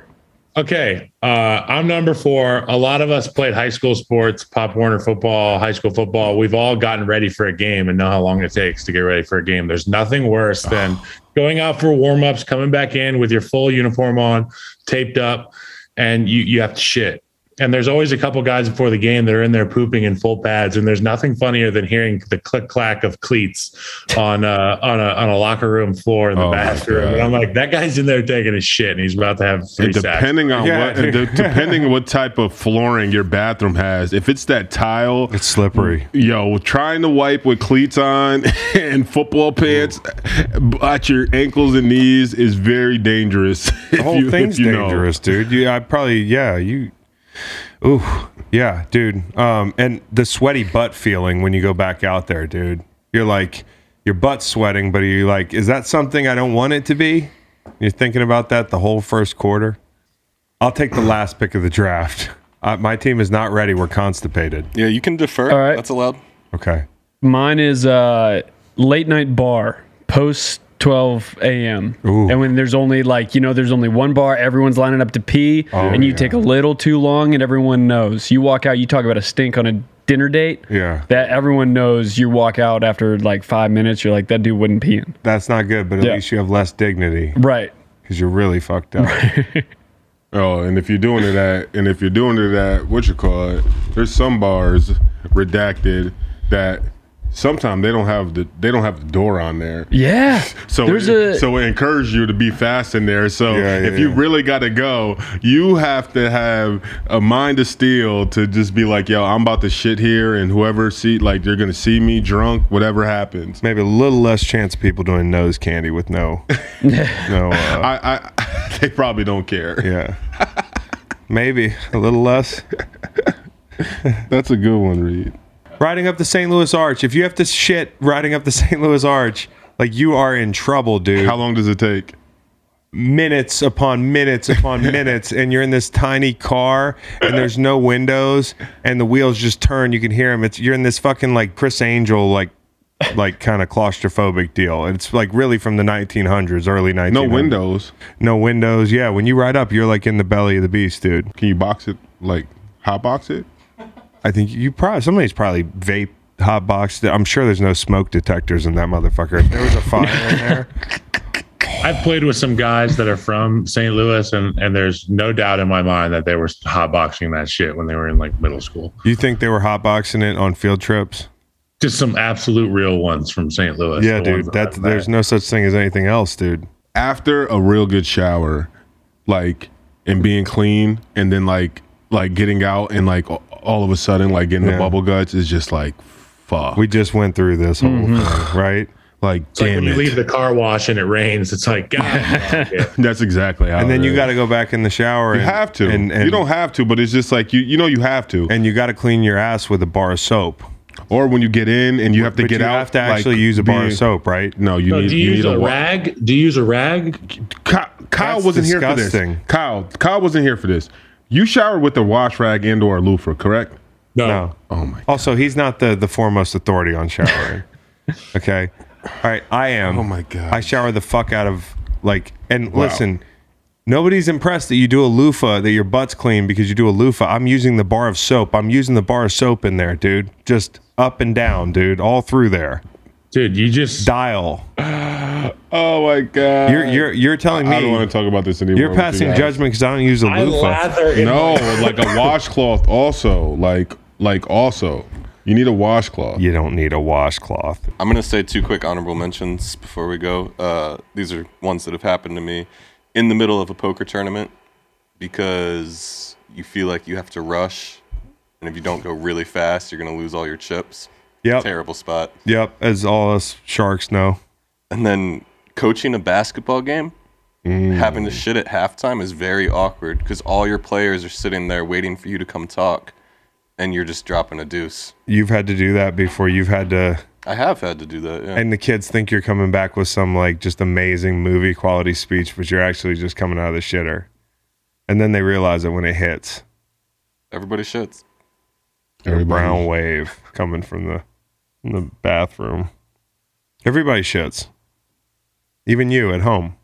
Okay. Uh, I'm number four. A lot of us played high school sports, Pop Warner football, high school football. We've all gotten ready for a game and know how long it takes to get ready for a game. There's nothing worse than going out for warm ups, coming back in with your full uniform on, taped up, and you, you have to shit. And there's always a couple guys before the game that are in there pooping in full pads, and there's nothing funnier than hearing the click clack of cleats on uh, on a on a locker room floor in the Oh bathroom. And I'm like, that guy's in there taking a shit, and he's about to have three And sacks. depending on Yeah, what, and de- depending on what type of flooring your bathroom has, if it's that tile, It's slippery. yo, trying to wipe with cleats on and football pants at your ankles and knees is very dangerous. The whole thing's dangerous, dude. You, I probably, yeah, you. Ooh, yeah, dude. Um, and the sweaty butt feeling when you go back out there, dude. You're like, your butt's sweating, but are you're like, is that something I don't want it to be? You're thinking about that the whole first quarter. I'll take the last pick of the draft. Uh, my team is not ready. We're constipated. Yeah, you can defer. All right. That's allowed. Okay. Mine is uh, late night bar post 12 a.m. And when there's only like, you know, there's only one bar, everyone's lining up to pee, oh, and you yeah. take a little too long, and everyone knows. You walk out, you talk about a stink on a dinner date. Yeah. That everyone knows you walk out after like five minutes, you're like, that dude wouldn't pee in. That's not good, but at Yeah. least you have less dignity Right. because you're really fucked up. Oh, and if you're doing it at, and if you're doing it at, what you call it, there's some bars redacted that sometimes they don't have the they don't have the door on there. Yeah. So there's it, a so it encourages you to be fast in there. So Yeah, yeah, if you yeah. really got to go, you have to have a mind of steel to just be like, yo, I'm about to shit here, and whoever see like they're gonna see me drunk, whatever happens. Maybe a little less chance of people doing nose candy with no, no. Uh, I, I they probably don't care. yeah, maybe a little less. That's a good one, Reed. Riding up the St. Louis Arch. If you have to shit riding up the St. Louis Arch, like you are in trouble, dude. How long does it take? minutes upon minutes upon minutes and you're in this tiny car and there's no windows and the wheels just turn you can hear them it's you're in this fucking like Criss Angel like like kind of claustrophobic deal it's like really from the 1900s early 1900s No windows. no windows yeah when you ride up you're like in the belly of the beast dude Can you box it like hot box it? I think you probably somebody's probably vape hot box. i'm sure there's no smoke detectors in that motherfucker if there was a fire in there I've played with some guys that are from St. Louis, and and there's no doubt in my mind that they were hotboxing that shit when they were in like middle school. you think they were hotboxing it on field trips Just some absolute real ones from St. Louis. yeah the dude that that's I've there's no such thing as anything else dude After a real good shower, like and being clean, and then like like getting out and like a- all of a sudden like getting Yeah. the bubble guts is just like fuck. We just went through this whole mm-hmm. thing, right? like It's like damn when you leave the car wash and it rains. It's like God. yeah. That's exactly how. And then it you got to go back in the shower. You and, have to. and, and you don't have to, but it's just like you. You know, you have to. and you got to clean your ass with a bar of soap. or when you get in and you have to But get you out, have to like, actually use a bar be- of soap, right? No, you So need. do you, you use need a wa- rag? Do you use a rag? Kyle, Kyle wasn't here for this. Kyle, Kyle wasn't here for this. You showered with a wash rag and or a loofah, correct? No. No. Oh my. God. Also, he's not the the foremost authority on showering. okay. All right. I am. Oh my God. I shower the fuck out of like. And listen, nobody's impressed that you do a loofah that your butt's clean because you do a loofah. I'm using the bar of soap. I'm using the bar of soap in there, dude. Just up and down, dude, all through there. Dude, you just Dial. Oh my god. You're you're you're telling me I don't want to talk about this anymore. you're with you passing guys. judgment because I don't use a I loofah. lather in No, like a washcloth also. Like like also. You need a washcloth. You don't need a washcloth. I'm gonna say two quick honorable mentions before we go. Uh, these are ones that have happened to me in the middle of a poker tournament because you feel like you have to rush, and if you don't go really fast, you're gonna lose all your chips. Yep. Terrible spot. Yep. As all us sharks know. And then coaching a basketball game, mm. having to shit at halftime is very awkward because all your players are sitting there waiting for you to come talk, and you're just dropping a deuce. You've had to do that before. You've had to I have had to do that. Yeah. and the kids think you're coming back with some like just amazing movie quality speech, but you're actually just coming out of the shitter. And then they realize it when it hits. Everybody shits. A brown wave coming from the from the bathroom. Everybody shits. Even you at home.